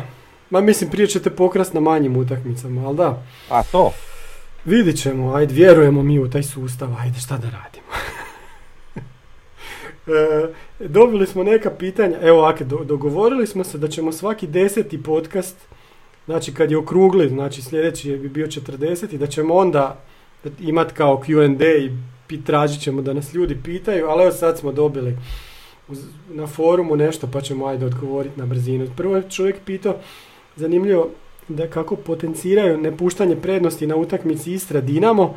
ma mislim prije ćete pokrast na manjim utakmicama, ali da, A to, vidit ćemo, ajde, vjerujemo mi u taj sustav, ajde, šta da radimo. e, Dobili smo neka pitanja, evo ovako, do- dogovorili smo se da ćemo svaki deseti podcast, znači kad je okrugli, znači sljedeći je bi bio 40 i da ćemo onda imati kao Q&A i tražit ćemo da nas ljudi pitaju, ali evo sad smo dobili na forumu nešto pa ćemo ajde odgovoriti na brzinu. Prvo je čovjek pitao, zanimljivo, da kako potenciraju nepuštanje prednosti na utakmici Istra Dinamo,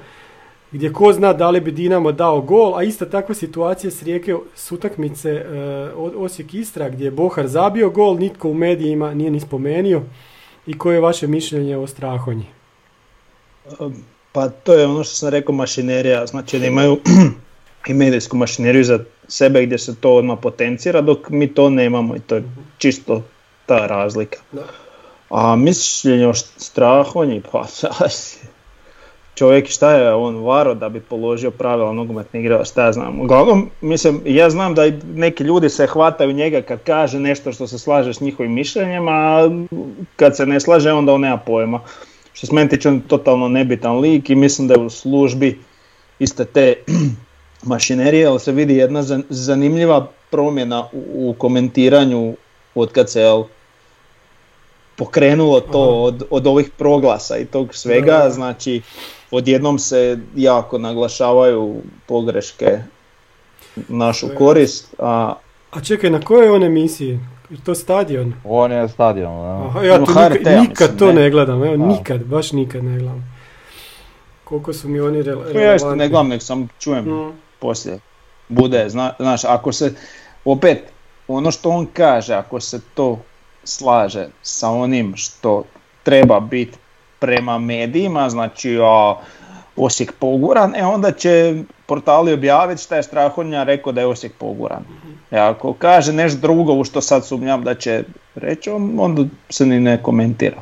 gdje ko zna da li bi Dinamo dao gol, a ista takva situacija s rijeke s utakmice e, Osijek Istra gdje je Bohar zabio gol, nitko u medijima nije ni spomenio. I koje je vaše mišljenje o Strahonji? Pa to je ono što sam rekao mašinerija, znači da imaju i medijsku mašineriju za sebe gdje se to odmah potencira dok mi to nemamo i to je čisto ta razlika. Da. A mišljenje o strahonji, pa čovjek šta je on varo da bi položio pravila nogometne igre, šta ja znam. Uglavnom, mislim, ja znam da neki ljudi se hvataju njega kad kaže nešto što se slaže s njihovim mišljenjem, a kad se ne slaže onda on nema pojma. Što se meni tiče on totalno nebitan lik i mislim da je u službi iste te mašinerije, ali se vidi jedna zan- zanimljiva promjena u, komentiranju od kad se pokrenulo to od, od ovih proglasa i tog svega, Da. znači odjednom se jako naglašavaju pogreške našu korist, a A čekaj, na kojoj je on emisiji? Je to stadion? On je stadion, da. Aha, ja to HRT, nikad, ja nikad mislim, to ne. ne gledam, evo Da. nikad, baš nikad ne gledam. Koliko su mi oni re- to ja isto relevantni. ne gledam, nek sam čujem Mm, poslije bude, zna, znaš, ako se, opet, ono što on kaže, ako se to slaže sa onim što treba biti prema medijima, znači a, Osijek poguran, e onda će portali objaviti šta je Strahonja rekao da je Osijek poguran. E ako kaže nešto drugo u što sad sumnjam da će reći, on- onda se ni ne komentira.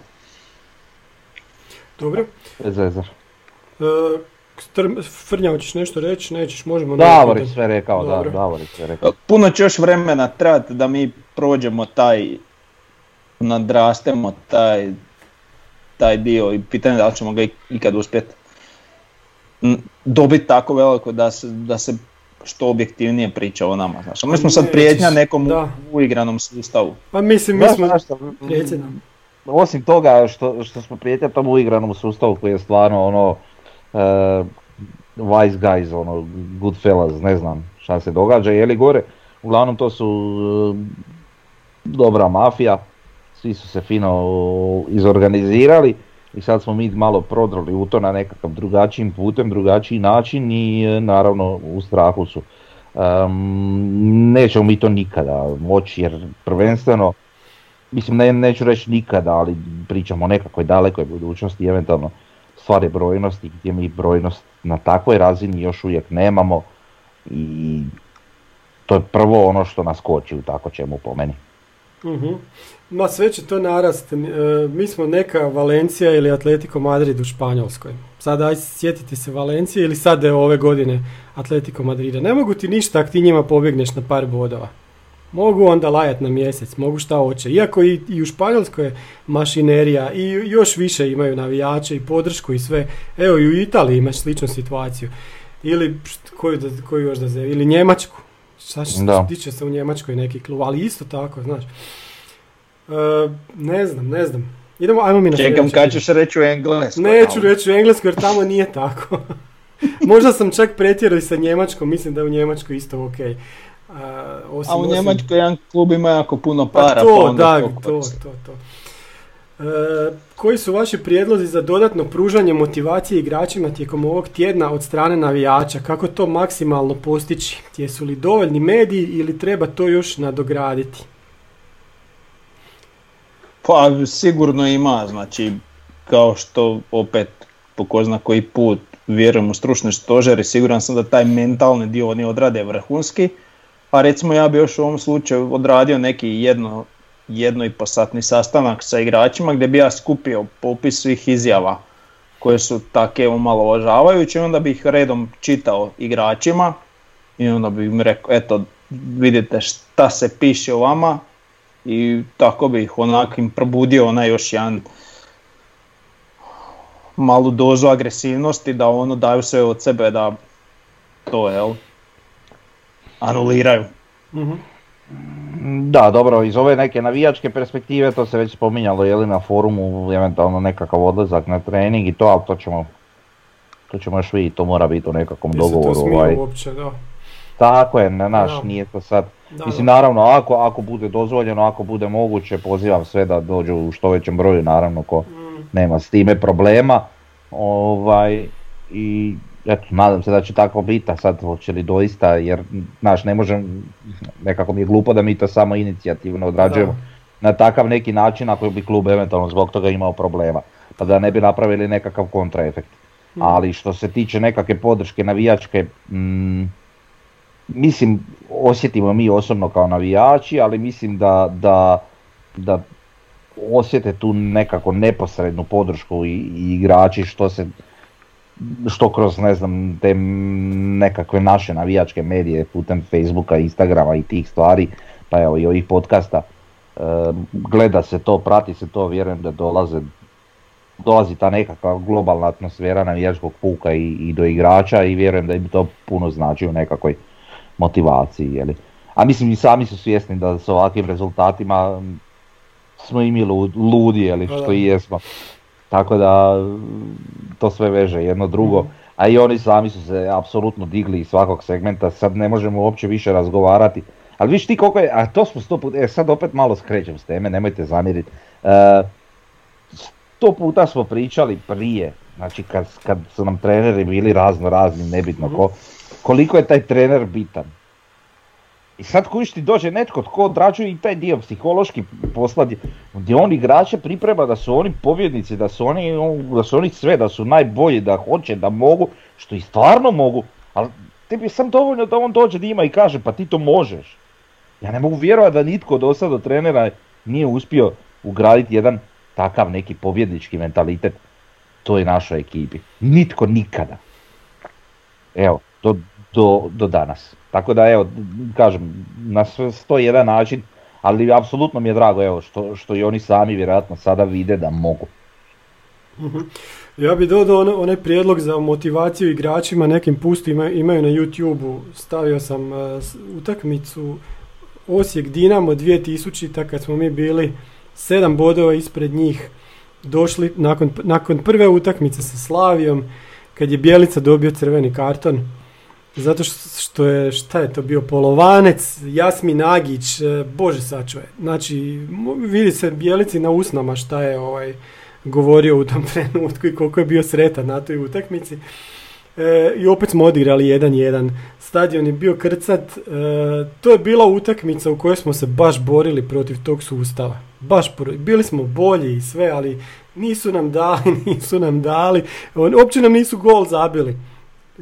Dobro. Veze. E, Frnja, hoćeš nešto reći? Nećeš, možemo... Davor naprijed. je sve rekao, da, Dobro. Davor je sve rekao. Puno će još vremena trebati da mi prođemo taj, nadrastemo taj, taj dio i pitanje je da li ćemo ga ik- ikad uspjeti dobiti tako veliko da se, da se što objektivnije priča o nama. Znaš. Mi smo sad prijetnja nekom u- da. uigranom sustavu. Pa mislim, mi Znaš smo... nam. Osim toga što, što smo prijetnja tom uigranom sustavu koji je stvarno ono e, wise guys, ono good fellas, ne znam šta se događa, je li gore. Uglavnom to su e, dobra mafija, svi su se fino izorganizirali i sad smo mi malo prodrli u to na nekakav drugačijim putem, drugačiji način i e, naravno u strahu su. Em, nećemo mi to nikada moći jer prvenstveno mislim ne, neću reći nikada, ali pričamo o nekakvoj dalekoj budućnosti, eventualno stvari brojnosti gdje mi brojnost na takvoj razini još uvijek nemamo i to je prvo ono što nas koči u tako čemu po meni. Mhm. Ma sve će to narast. E, mi smo neka Valencija ili Atletico Madrid u Španjolskoj. Sad aj sjetite se Valencije ili sad je ove godine Atletico Madrida. Ne mogu ti ništa ako ti njima pobjegneš na par bodova. Mogu onda lajat na mjesec, mogu šta hoće. Iako i, i u Španjolskoj je mašinerija i još više imaju navijače i podršku i sve. Evo i u Italiji imaš sličnu situaciju. Ili št- koju, da, koju još da ze, ili Njemačku. Šta će, tiče se u Njemačkoj neki klub, ali isto tako, znaš. E, ne znam, ne znam. Idemo, ajmo mi na Čekam kad ćeš reći u engleskom. Neću reći u engleskoj jer tamo nije tako. Možda sam čak pretjerao i sa njemačkom, mislim da je u Njemačkoj isto ok. A, osim, A u osim- Njemačkoj jedan klub ima jako puno Pa para, to, pa onda da, to to, to, to. E, koji su vaši prijedlozi za dodatno pružanje motivacije igračima tijekom ovog tjedna od strane navijača? Kako to maksimalno postići? Jesu li dovoljni mediji ili treba to još nadograditi? Pa sigurno ima, znači kao što opet po ko zna koji put vjerujem u stručne stožere, siguran sam da taj mentalni dio oni odrade vrhunski, a recimo ja bi još u ovom slučaju odradio neki jedno, jedno i po satni sastanak sa igračima gdje bi ja skupio popis svih izjava koje su take omalovažavajuće i onda bi ih redom čitao igračima i onda bi im rekao eto vidite šta se piše o vama i tako bi ih onak im probudio onaj još jedan malu dozu agresivnosti da ono daju sve od sebe da to jel anuliraju. Mhm. Da, dobro, iz ove neke navijačke perspektive, to se već spominjalo je li na forumu, eventualno nekakav odlazak na trening i to, ali to ćemo, to ćemo još vidjeti, to mora biti u nekakvom to dogovoru. smije Ovaj. uopće, da. Tako je, na naš, Da. nije to sad. Da, Mislim, da. naravno, ako, ako bude dozvoljeno, ako bude moguće, pozivam sve da dođu u što većem broju, naravno, ko Mm. nema s time problema. Ovaj, I eto, nadam se da će tako biti, a sad hoće li doista, jer znaš, ne možem, nekako mi je glupo da mi to samo inicijativno odrađujemo na takav neki način ako bi klub eventualno zbog toga imao problema, pa da ne bi napravili nekakav kontraefekt. Mm. Ali što se tiče nekakve podrške navijačke, mm, mislim, osjetimo mi osobno kao navijači, ali mislim da, da, da osjete tu nekako neposrednu podršku i, i igrači što se što kroz ne znam te nekakve naše navijačke medije putem Facebooka, Instagrama i tih stvari, pa evo i ovih podcasta, gleda se to, prati se to, vjerujem da dolaze dolazi ta nekakva globalna atmosfera navijačkog puka i, i do igrača i vjerujem da im to puno znači u nekakvoj motivaciji. Jeli. A mislim i sami su svjesni da s ovakvim rezultatima smo i mi lud- ludi, jeli, što i jesmo. Tako da to sve veže jedno drugo. Mhm. A i oni sami su se apsolutno digli iz svakog segmenta, sad ne možemo uopće više razgovarati. Ali viš ti koliko je, a to smo sto puta, e sad opet malo skrećem s teme, nemojte zamjeriti. E, sto puta smo pričali prije, znači kad, kad su nam treneri bili razno razni, nebitno ko, koliko je taj trener bitan. I sad kojiš ti dođe netko tko odrađuje i taj dio psihološki posla gdje- on igrače priprema da su oni pobjednici, da su oni, da su oni sve, da su najbolji, da hoće, da mogu, što i stvarno mogu, ali tebi je sam dovoljno da on dođe njima i kaže pa ti to možeš. Ja ne mogu vjerovati da nitko do sada od trenera nije uspio ugraditi jedan takav neki pobjednički mentalitet toj našoj ekipi. Nitko nikada. Evo, do, do, do danas. Tako da evo, kažem, na sve 101 način, ali apsolutno mi je drago evo što, što i oni sami vjerojatno sada vide da mogu. Ja bi dodao ono- onaj prijedlog za motivaciju igračima, nekim pustu ima- imaju na YouTube-u, stavio sam s- utakmicu Osijek Dinamo 2000 kad smo mi bili sedam bodova ispred njih, došli nakon, nakon prve utakmice sa Slavijom, kad je Bjelica dobio crveni karton, zato što je, šta je to bio, polovanec, Jasmin Agić, e, bože sačuvaj. Znači, vidi se Bjelici na usnama šta je ovaj, govorio u tom trenutku i koliko je bio sretan na toj utakmici. E, I opet smo odigrali 1-1. Stadion je bio krcat. E, to je bila utakmica u kojoj smo se baš borili protiv tog sustava. Baš bili smo bolji i sve, ali nisu nam dali, nisu nam dali. Uopće nam nisu gol zabili.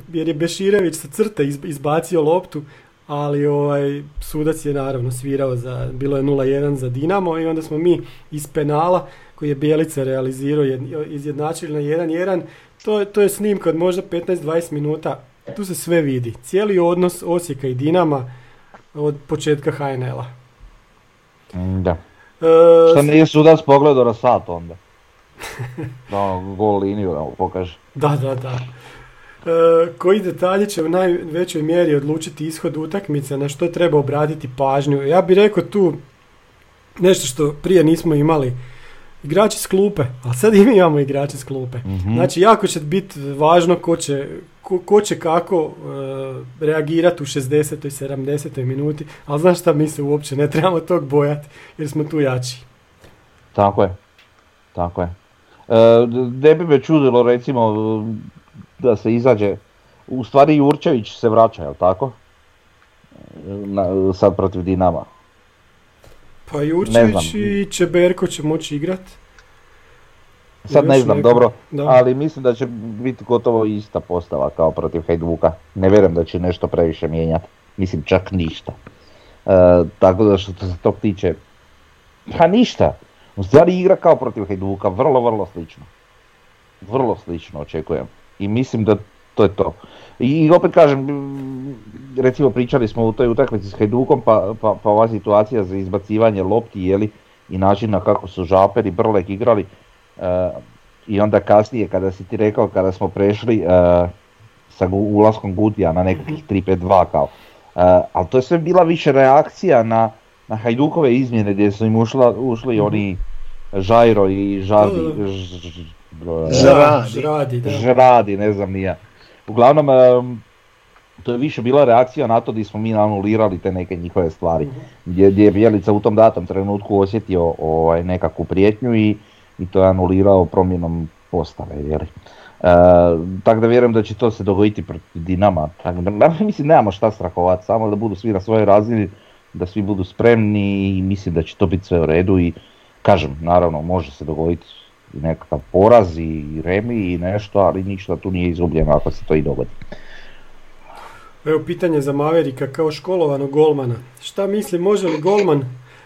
Jer je Beširević sa crte izb- izbacio loptu, ali ovaj sudac je naravno svirao za, bilo je 0-1 za Dinamo i onda smo mi iz penala koji je Bijelica realizirao jed- izjednačili na 1-1. To, je- to je snimka od možda 15-20 minuta. Tu se sve vidi. Cijeli odnos Osijeka i Dinama od početka HNL-a. Mm, Da. E, Što nije sudac pogledao na sat onda? Da ono, gol liniju da mu pokaže. Da, da, da. E, koji detalji će u najvećoj mjeri odlučiti ishod utakmice, na što treba obratiti pažnju? Ja bih rekao tu nešto što prije nismo imali. Igrači s klupe, ali sad i mi imamo igrače s klupe. Mhm. Znači, jako će biti važno ko će, ko, ko će kako e, reagirati u 60. i 70. minuti, ali znaš šta, mi se uopće ne trebamo tog bojati, jer smo tu jači. Tako je. Tako je. E, ne bi me čudilo recimo da se izađe, u stvari Jurčević se vraća, jel tako? Na, sad protiv Dinama. Pa Jurčević i Čeberko će moći igrati. Sad ne znam neko. dobro, Da. ali mislim da će biti gotovo ista postava kao protiv Hajduka. Ne vjerujem da će nešto previše mijenjati. Mislim čak ništa. E, tako da što se tog tiče, pa ništa. U stvari igra kao protiv Hajduka, vrlo, vrlo slično. Vrlo slično očekujem. I mislim da to je to. I, opet kažem, recimo pričali smo u toj utakmici s Hajdukom, pa, pa, pa ova situacija za izbacivanje lopti, jeli, i način na kako su Žaper i Brlek igrali, e, i onda kasnije kada si ti rekao, kada smo prešli e, sa ulaskom Gutija na nekakvih 3-5-2 kao, ali to je sve bila više reakcija na, na Hajdukove izmjene gdje su im ušla, ušli oni Žajro i Žadi, Da, da. ž- ž- Žradi. Žradi, da. Žradi, ne znam ni ja. Uglavnom, to je više bila reakcija na to gdje smo mi anulirali te neke njihove stvari. Gdje, gdje je Bjelica u tom datom trenutku osjetio ovaj, nekakvu prijetnju i, i to je anulirao promjenom postave. Jeli. E, tako da vjerujem da će to se dogoditi protiv Dinama. Tako da, ma, mislim, nemamo šta strahovati, samo da budu svi na svojoj razini, da svi budu spremni i mislim da će to biti sve u redu i kažem, naravno može se dogoditi i nekakav poraz i remi i nešto, ali ništa tu nije izgubljeno ako se to i dogodi. Evo pitanje za Maverika kao školovanog golmana. Šta misli, može li golman...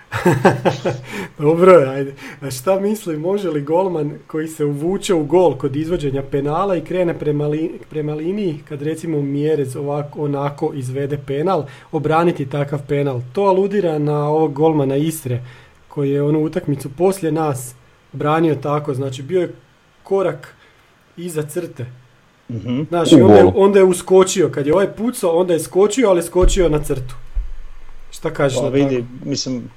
Dobro ajde. A šta misli, može li golman koji se uvuče u gol kod izvođenja penala i krene prema, li- prema liniji, kad recimo Mjerez ovako, onako izvede penal, obraniti takav penal? To aludira na ovog golmana Istre, koji je onu utakmicu poslije nas branio tako, znači bio je korak iza crte. Mhm. Znaš, U i onda je, onda je uskočio. Kad je ovaj pucao, onda je skočio, ali skočio na crtu. Šta kažeš Pa na vidi, tako? mislim,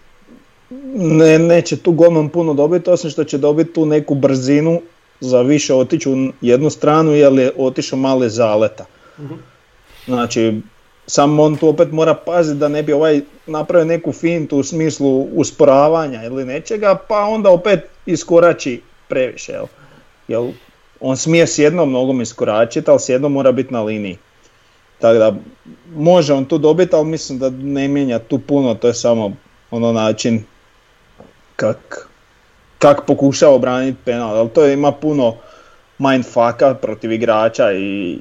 ne, neće tu golman puno dobiti, osim što će dobiti tu neku brzinu za više otići u jednu stranu, jer je otišao male zaleta. Mhm. Znači, samo on tu opet mora paziti da ne bi ovaj napravio neku fintu u smislu usporavanja ili nečega, pa onda opet iskorači previše, jel? Jel, on smije s jednom nogom iskoračiti, ali s jednom mora biti na liniji. Tako da, može on tu dobiti, ali mislim da ne mijenja tu puno, to je samo ono način kak, kak pokušava obraniti penal, ali to ima puno mindfucka protiv igrača i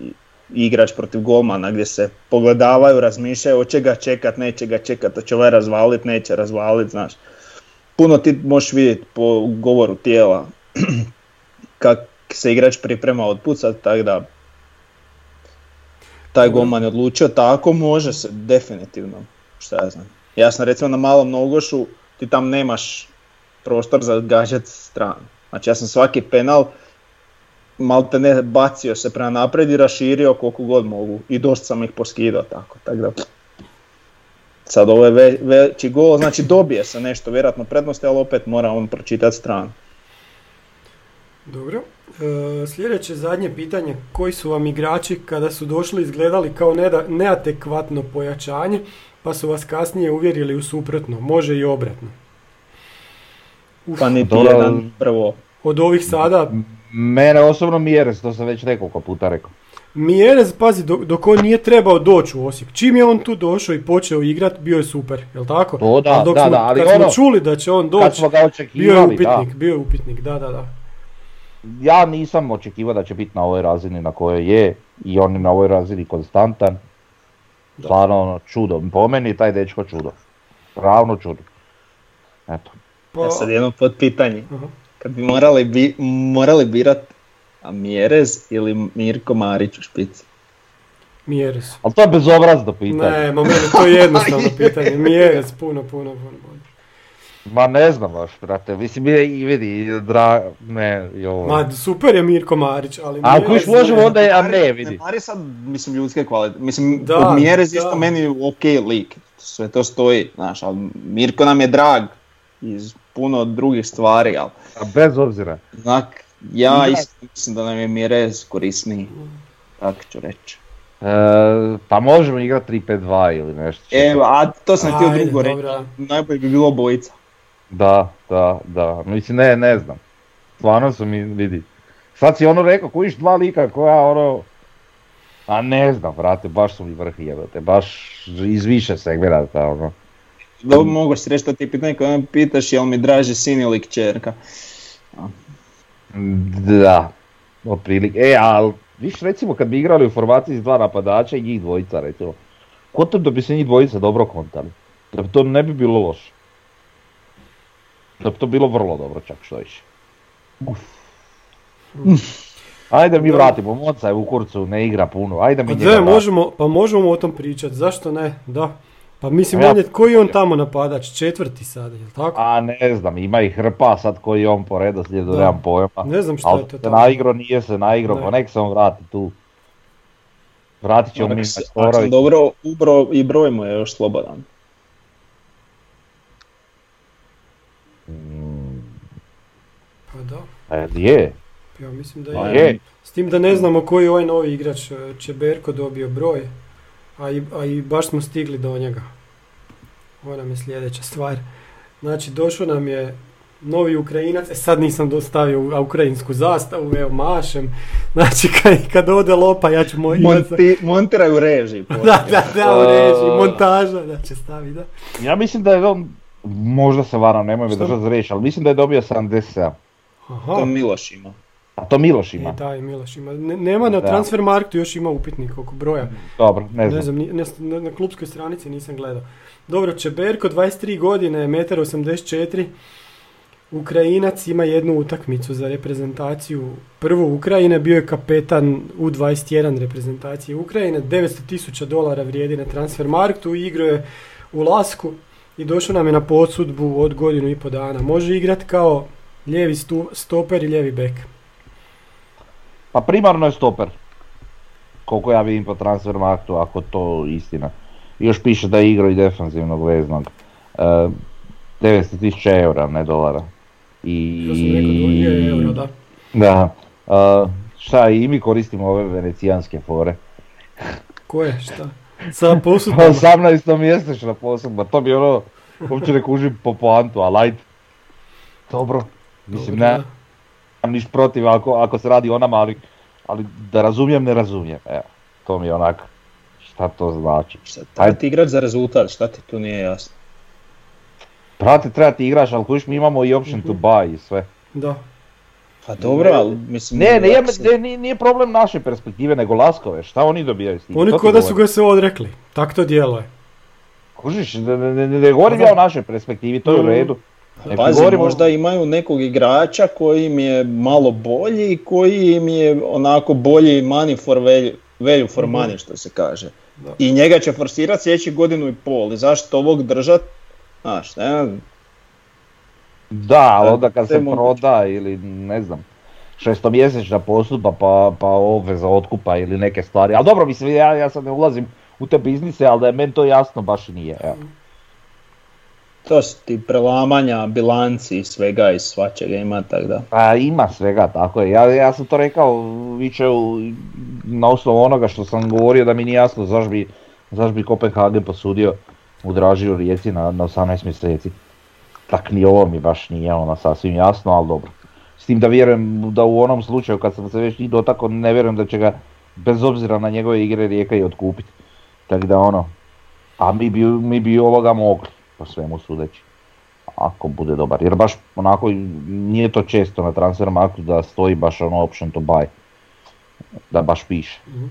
igrač protiv golmana gdje se pogledavaju, razmišljaju hoće ga čekat, neće ga čekat, hoće ovaj razvalit, neće razvalit, znaš. Puno ti možeš vidjeti po govoru tijela kak se igrač priprema otpucat, tako da taj golman je odlučio tako, može se, definitivno, šta ja znam. Ja sam recimo na malom nogošu, ti tam nemaš prostor za gađat stranu. Znači ja sam svaki penal malte ne bacio se prema naprijed i raširio koliko god mogu i dosta sam ih poskidao tako, tako da sad ovo je ve- veći gol, znači dobije se nešto vjerojatno prednosti, ali opet mora on pročitati stranu. Dobro. E, sljedeće zadnje pitanje. Koji su vam igrači kada su došli izgledali kao neda- neadekvatno pojačanje, pa su vas kasnije uvjerili u suprotno? Može i obratno. Uf, Pa niti jedan prvo. od ovih sada, Mene osobno Mjeres, to sam već nekoliko puta rekao. Mjerez, pazi, dok, dok on nije trebao doći u Osijek. Čim je on tu došao i počeo igrat, bio je super, jel tako? To da, dok da, smo, da, ali kad smo ono, čuli da će on doći, smo bio je očekivali, da. upitnik, bio je upitnik, da, da, da. Ja nisam očekivao da će biti na ovoj razini na kojoj je i on je na ovoj razini konstantan. Da. Stvarno ono, čudo. Po meni taj dečko čudo. Ravno čudo. Eto. Pa, Ja sad jedno pod pitanje. Aha. Kad bi morali, bi, morali birat a Mjerez ili Mirko Marić u špici. Mjerez. Ali to je bezobrazno pitanje. Ne, ma meni to je jednostavno pitanje. Mjerez, puno, puno, puno bolje. Ma ne znam baš, brate. Mislim, je i vidi, dra... Ne, i ovo. Ma, super je Mirko Marić, ali... A ako još možemo ne. onda je, a ne, vidi. Mari sad, mislim, ljudske kvalite. Mislim, Da, od Mjerez da. isto meni ok lik. Sve to stoji, znaš, ali Mirko nam je drag iz puno drugih stvari, ali A bez obzira. znak, ja isto mislim da nam je Mjerez korisniji. Tako ću reći. E, pa možemo igrati 3-5-2 ili nešto. Evo, a to sam htio drugo reći. Najbolje bi bilo bojica. Da, da, da. Mislim, ne, ne znam. Stvarno su mi, vidi. Sad si ono rekao, kojiš dva lika koja ono... A ne znam, brate, baš su mi vrhi jebate, baš iz više segmenata, ono. Da mogu si reći što ti pitanje kada me pitaš jel mi draže sin ili kćerka. Da, otprilike. E, ali, viš recimo kad bi igrali u formaciji s dva napadača i njih dvojica, recimo. Kontam da bi se njih dvojica dobro kontali. Da bi to ne bi bilo loše. Da bi to bilo vrlo dobro čak što više. Ajde mi Da. vratimo, Monca je u kurcu, ne igra puno, ajde mi njega da, vratimo. možemo, pa možemo o tom pričati, zašto ne, da. Pa mislim, ja- on je, koji je on tamo napadač? Četvrti sada, jel tako? A ne znam, ima i hrpa sad koji je on po redoslijedu, nemam pojma. Ne znam šta Ali je to tamo. naigro, nije se naigro, Ne. pa nek se on vrati tu. Vratit će Ako mi sam dobro ubro i broj mu je još slobodan. Pa da, E, je, ja mislim da pa je. je. S tim da ne znamo koji je ovaj novi igrač, Čeberko dobio broj, a i, a i baš smo stigli do njega. Ovo nam je sljedeća stvar. Znači, došao nam je novi Ukrajinac, e sad nisam dostavio u- a ukrajinsku zastavu, evo mašem. Znači, kad, kad ode lopa, ja ću moj... Monti, montiraju režiji. Da, da, da, u režiji, A. montaža, da će stavi, da. Ja mislim da je on, možda se varam, nemoj me držati za riječ, ali mislim da je dobio 77. Aha, To Miloš ima. A to Miloš ima. da, i Miloš ima. Ne- nema na Da. transfer marktu, još ima upitnik oko broja. Dobro, ne znam. Ne znam, na, na klubskoj stranici nisam gledao. Dobro, Čeberko, 23 godine, 1,84 m. Ukrajinac ima jednu utakmicu za reprezentaciju prvu Ukrajine, bio je kapetan U21 reprezentacije Ukrajine, 900 tisuća dolara vrijedi na transfer marktu, igrao je u Lasku i došao nam je na podsudbu od godinu i po dana. Može igrati kao lijevi stoper i lijevi bek. Pa primarno je stoper. Koliko ja vidim po transfer marktu, ako to istina. Još piše da je igrao i defanzivnog veznog. E, 900.000 eura, ne dolara. I... Sam euro, da. Da. E, šta, i mi koristimo ove venecijanske fore. Ko je, šta? Sa posudbom. 18 mjesečna posudba, to bi ono, uopće ne kužim po poantu, ali ajde. Dobro. Mislim, ne, da. Niš protiv ako, ako se radi o nama, ali, ali da razumijem, ne razumijem. Evo, to mi je onak, šta to znači. Šta, treba ti igrat za rezultat, šta ti tu nije jasno? Brate, treba ti igraš, ali kužiš, mi imamo i option to buy i sve. Da. Pa dobro, ali mislim... Ne, ne, se- ne, nije, nije problem naše perspektive, nego Laskove, šta oni dobijaju s tim? Oni To ti ko da su ga se odrekli. Tak to djeluje. Kužiš, ne, ne, ne, ne govorim ja o našoj perspektivi, to je u Mm. redu. Pazi, možda imaju nekog igrača koji im je malo bolji i koji im je onako bolji money for value, value for Mhm. money što se kaže. Da. I njega će forsirati sljedeći godinu i pol i zašto ovog držat? Znaš, ne Da, ali Da, onda kad se moguće. proda ili ne znam, šestomjesečna posudba pa, pa obveza otkupa ili neke stvari. Ali dobro, mislim, ja, ja sad ne ulazim u te biznise, ali da je meni to jasno baš i nije. Evo. To su ti prelamanja, bilanci i svega i svačega ima, tako da. Pa ima svega, tako je. Ja, ja sam to rekao više na osnovu onoga što sam govorio da mi nije jasno zašto bi, zašto bi Kopenhagen posudio u Dražiju Rijeci na, na 18 mjeseci. Tak ni ovo mi baš nije ono sasvim jasno, ali dobro. S tim da vjerujem da u onom slučaju kad sam se već i dotakao, ne vjerujem da će ga bez obzira na njegove igre Rijeka i otkupiti. Tako da ono, a mi bi, mi bi ovoga mogli, po svemu sudeći. Ako bude dobar, jer baš onako nije to često na transfer marketu da stoji baš ono option to buy. Da baš piše. Mhm.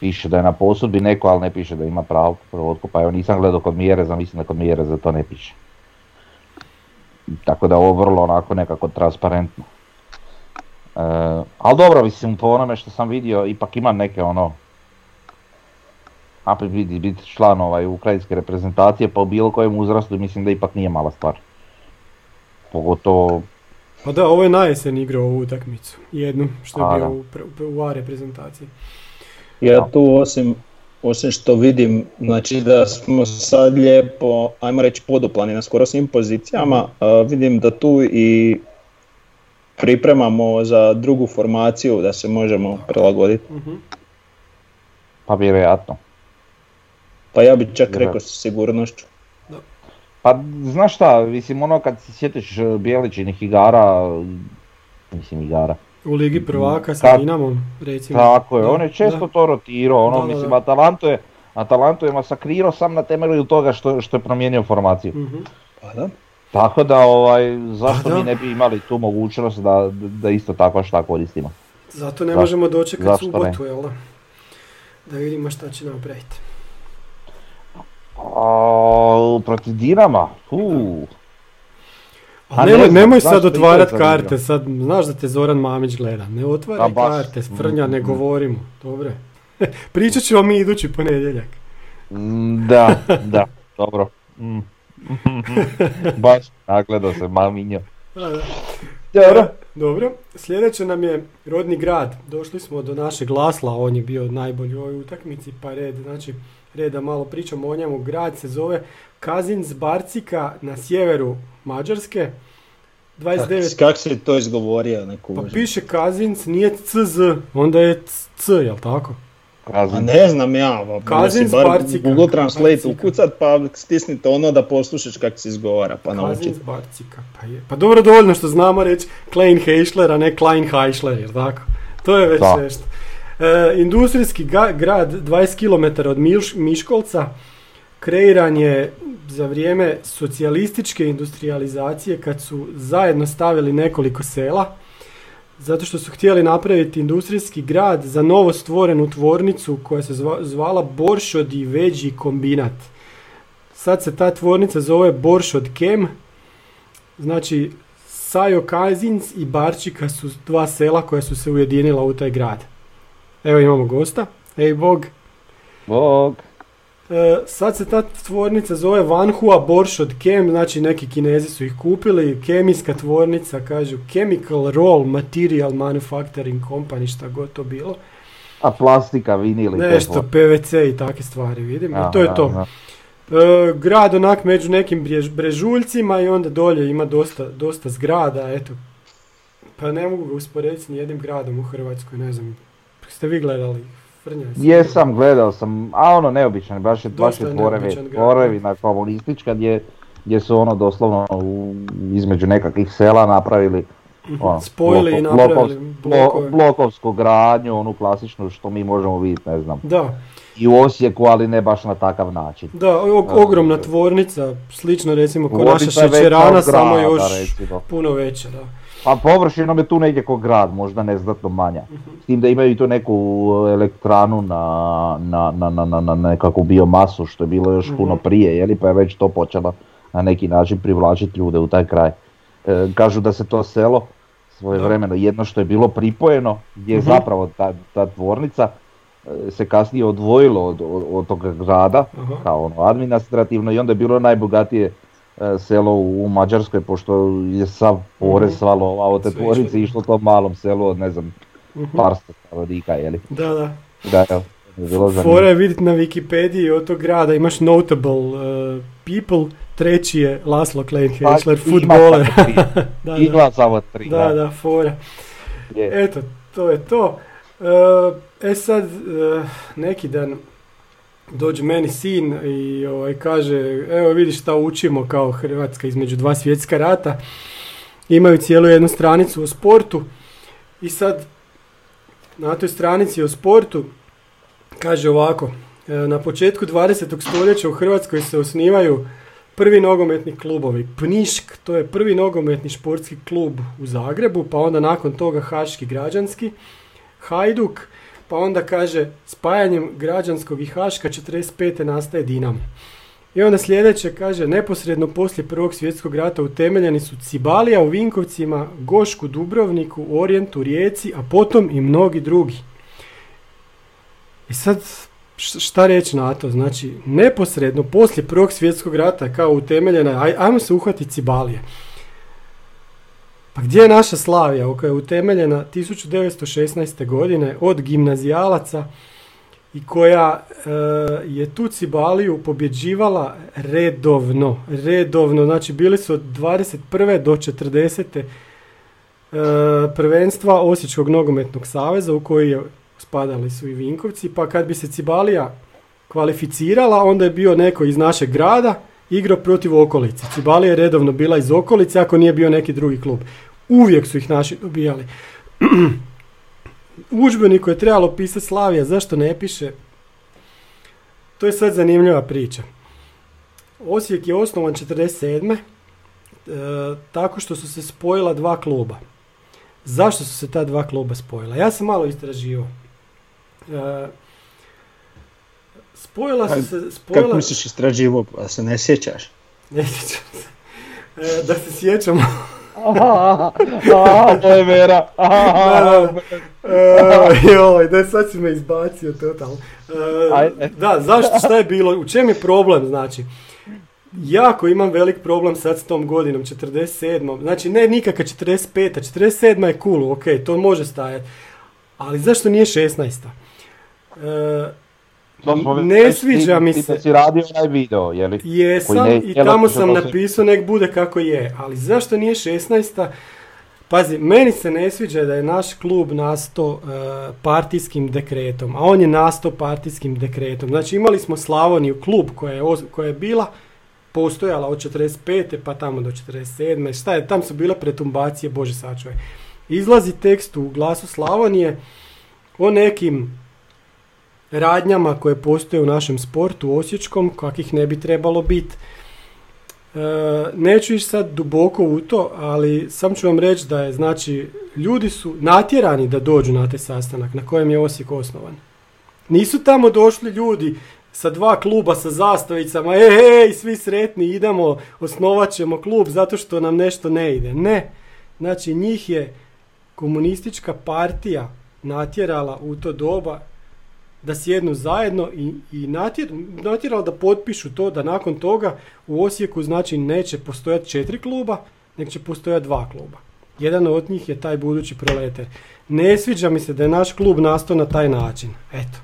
Piše da je na posudbi neko, ali ne piše da ima pravo prvo otkupa. Evo nisam gledao kod Mjereza, mislim da kod Mjereza to ne piše. Tako da ovo vrlo onako nekako transparentno. E, ali dobro, mislim po onome što sam vidio, ipak ima neke ono a biti, biti član ovaj, ukrajinske reprezentacije pa u bilo kojem uzrastu mislim da ipak nije mala stvar. Pogotovo, Pa da, ovo je na jesen igrao ovu utakmicu. Jednu, što je A, bio da. u, A reprezentaciji. Ja tu osim, osim što vidim, znači da smo sad lijepo, ajmo reći poduplani na skoro svim pozicijama, a, vidim da tu i pripremamo za drugu formaciju da se možemo prilagoditi. Mhm. pa vjerojatno. Pa ja bi čak rekao sa sigurnošću. Pa znaš šta, mislim ono kad se sjetiš e, Bijeličinih igara, mislim igara, U Ligi prvaka sa Kad- Dinamom, recimo. tako je, Da, on je često da. to rotirao, ono mislim da. Atalanto je, Atalanto je masakrirao sam na temelju toga što, što je promijenio formaciju. Mhm. Pa da. Tako da ovaj, zašto Pa da. mi ne bi imali tu mogućnost da, da isto tako šta koristimo. Zato ne možemo dočekati subotu, jel da? Da vidimo šta će napraviti. A, protiv Dinama, uh, A A ne nemoj, nemoj sad otvarat karte, sad znaš da te Zoran Mamić gleda. Ne otvaraj karte, Frnja, ne govorimo. Dobre. Pričat ćemo mi idući ponedjeljak. mm, da, da, dobro. Mm. Baš nagledao se da. Dobro. Dobro, sljedeće nam je rodni grad. Došli smo do našeg Lasla, on je bio najbolji u ovoj utakmici, pa red, znači red da malo pričamo o njemu. Grad se zove Kazins Barcika na sjeveru Mađarske. 29 Kako si to izgovorio, ne Pa piše Kazins, nije CZ, onda je C, jel tako? A ne znam ja, pa Kazin si bar Barcika. Google Translate ukucat pa stisnite ono da poslušaš kako se izgovara pa Kazins. Barcika, pa je. Pa dobro dovoljno što znamo reći Klein Heischler, a ne Klein Heischler, jel tako? To je već Da. nešto. E, industrijski ga- grad 20 km od Milš- Miškolca kreiran je za vrijeme socijalističke industrializacije kad su zajedno stavili nekoliko sela zato što su htjeli napraviti industrijski grad za novo stvorenu tvornicu koja se zva- zvala Boršod i Veđi kombinat. Sad se ta tvornica zove Boršod Kem, znači Sajo Kazins i Barčika su dva sela koja su se ujedinila u taj grad. Evo imamo gosta. Ej Bog. Bog. E, sad se ta tvornica zove Vanhua Boršod Kem, znači neki kinezi su ih kupili, kemijska tvornica, kažu Chemical Roll Material Manufacturing Company, šta god to bilo. A plastika, vinil i te Nešto. PVC i takve stvari, vidim. I A, to je to. E, grad onak među nekim brežuljcima i onda dolje ima dosta, dosta zgrada, eto. Pa ne mogu ga usporediti s nijednim gradom u Hrvatskoj, ne znam. Ste vi gledali? Frnja. Jesam, gledao sam, a ono neobičan, baš je, baš je tvorevi, grad, tvorevina komunistička gdje, gdje su ono doslovno u, između nekakvih sela napravili ono, Spojili i napravili blokov- blokovsku gradnju, onu klasičnu što mi možemo vidjeti, ne znam, Da, i u Osijeku, ali ne baš na takav način. da, ogromna tvornica, slično recimo ko naša šećerana, samo još recimo. puno veća, da. Pa površinom je tu negdje ko grad, možda neznatno manja. Mhm. S tim da imaju i tu neku elektranu na, na, na, na, na, na nekakvu biomasu što je bilo još Mhm. puno prije, jeli, pa je već to počela na neki način privlačiti ljude u taj kraj. E, kažu da se to selo svojevremeno jedno što je bilo pripojeno, gdje je Mhm. zapravo ta, ta tvornica e, se kasnije odvojilo od, od, od toga grada, kao ono administrativno i onda je bilo najbogatije e, selo u Mađarskoj pošto je sav porez Mhm. sva lova od te tvornice išlo. tom malom selu od ne znam Mhm. par stanovnika jeli. Da, da. Da, evo, je. Fora je vidjeti na Wikipediji od tog grada, imaš notable uh, people, treći je Laslo Klein Pa, Heischler, ima futboler. samo tri. da, da, samo tri. da, da, fora. je. Eto, to je to. E, E sad, e, neki dan dođe meni sin i ovaj, kaže, evo vidiš šta učimo kao Hrvatska između dva svjetska rata. Imaju cijelu jednu stranicu o sportu i sad na toj stranici o sportu kaže ovako, e, na početku 20. stoljeća u Hrvatskoj se osnivaju prvi nogometni klubovi. Pnišk, to je prvi nogometni športski klub u Zagrebu, pa onda nakon toga Haški građanski, Hajduk, pa onda kaže spajanjem građanskog i Haška 45. nastaje Dinamo. I onda sljedeće kaže, neposredno poslije Prvog svjetskog rata utemeljeni su Cibalija u Vinkovcima, Gošku, Dubrovniku, Orijentu, Rijeci, a potom i mnogi drugi. I sad, šta reći na to? Znači, neposredno poslije Prvog svjetskog rata kao utemeljena, aj, ajmo se uhvatiti Cibalije. Pa gdje je naša Slavija koja je utemeljena 1916. godine od gimnazijalaca i koja e, je tu Cibaliju pobjeđivala redovno, redovno, znači bili su od 21. do 40. E, prvenstva Osječkog nogometnog saveza u koji je spadali su i Vinkovci, pa kad bi se Cibalija kvalificirala, onda je bio neko iz našeg grada igrao protiv okolice. Cibalija je redovno bila iz okolice ako nije bio neki drugi klub. Uvijek su ih naši dobijali. U udžbeniku je trebalo pisati Slavija, zašto ne piše? To je sad zanimljiva priča. Osijek je osnovan 47. E, tako što su se spojila dva kluba. Zašto su se ta dva kluba spojila? Ja sam malo istraživao. E, spojila su se... Spojila... Kako misliš istraživo, pa se ne sjećaš? Ne sjećam se. E, da se sjećamo. to je vera. E, joj, da sad si me izbacio totalno. E, da, zašto, šta je bilo, u čem je problem, znači? jako imam velik problem sad s tom godinom, 47. Znači ne nikakva 45. 47. je cool, ok, to može stajati. Ali zašto nije 16. E, ne sviđa ti- mi ti se. da si radio onaj video, je li? Jesam ne- i tamo sam napisao nek bude kako je, ali zašto nije 16. Pazi, meni se ne sviđa da je naš klub nastao e, partijskim dekretom, a on je nastao partijskim dekretom. Znači imali smo Slavoniju, klub koja je, koja je bila, postojala od 45. pa tamo do 47. Šta je, tam su bile pretumbacije, bože sačuvaj. Izlazi tekst u glasu Slavonije o nekim radnjama koje postoje u našem sportu osječkom, kakvih ne bi trebalo biti. E, neću ići sad duboko u to, ali sam ću vam reći da je, znači, ljudi su natjerani da dođu na taj sastanak na kojem je Osijek osnovan. Nisu tamo došli ljudi sa dva kluba sa zastavicama, ej, ej, svi sretni, idemo, osnovat ćemo klub zato što nam nešto ne ide. Ne, znači njih je komunistička partija natjerala u to doba da sjednu zajedno i, i natjer, natjerala da potpišu to da nakon toga u Osijeku znači neće postojati četiri kluba, nego će postojati dva kluba. Jedan od njih je taj budući proleter. Ne sviđa mi se da je naš klub nastao na taj način. Eto.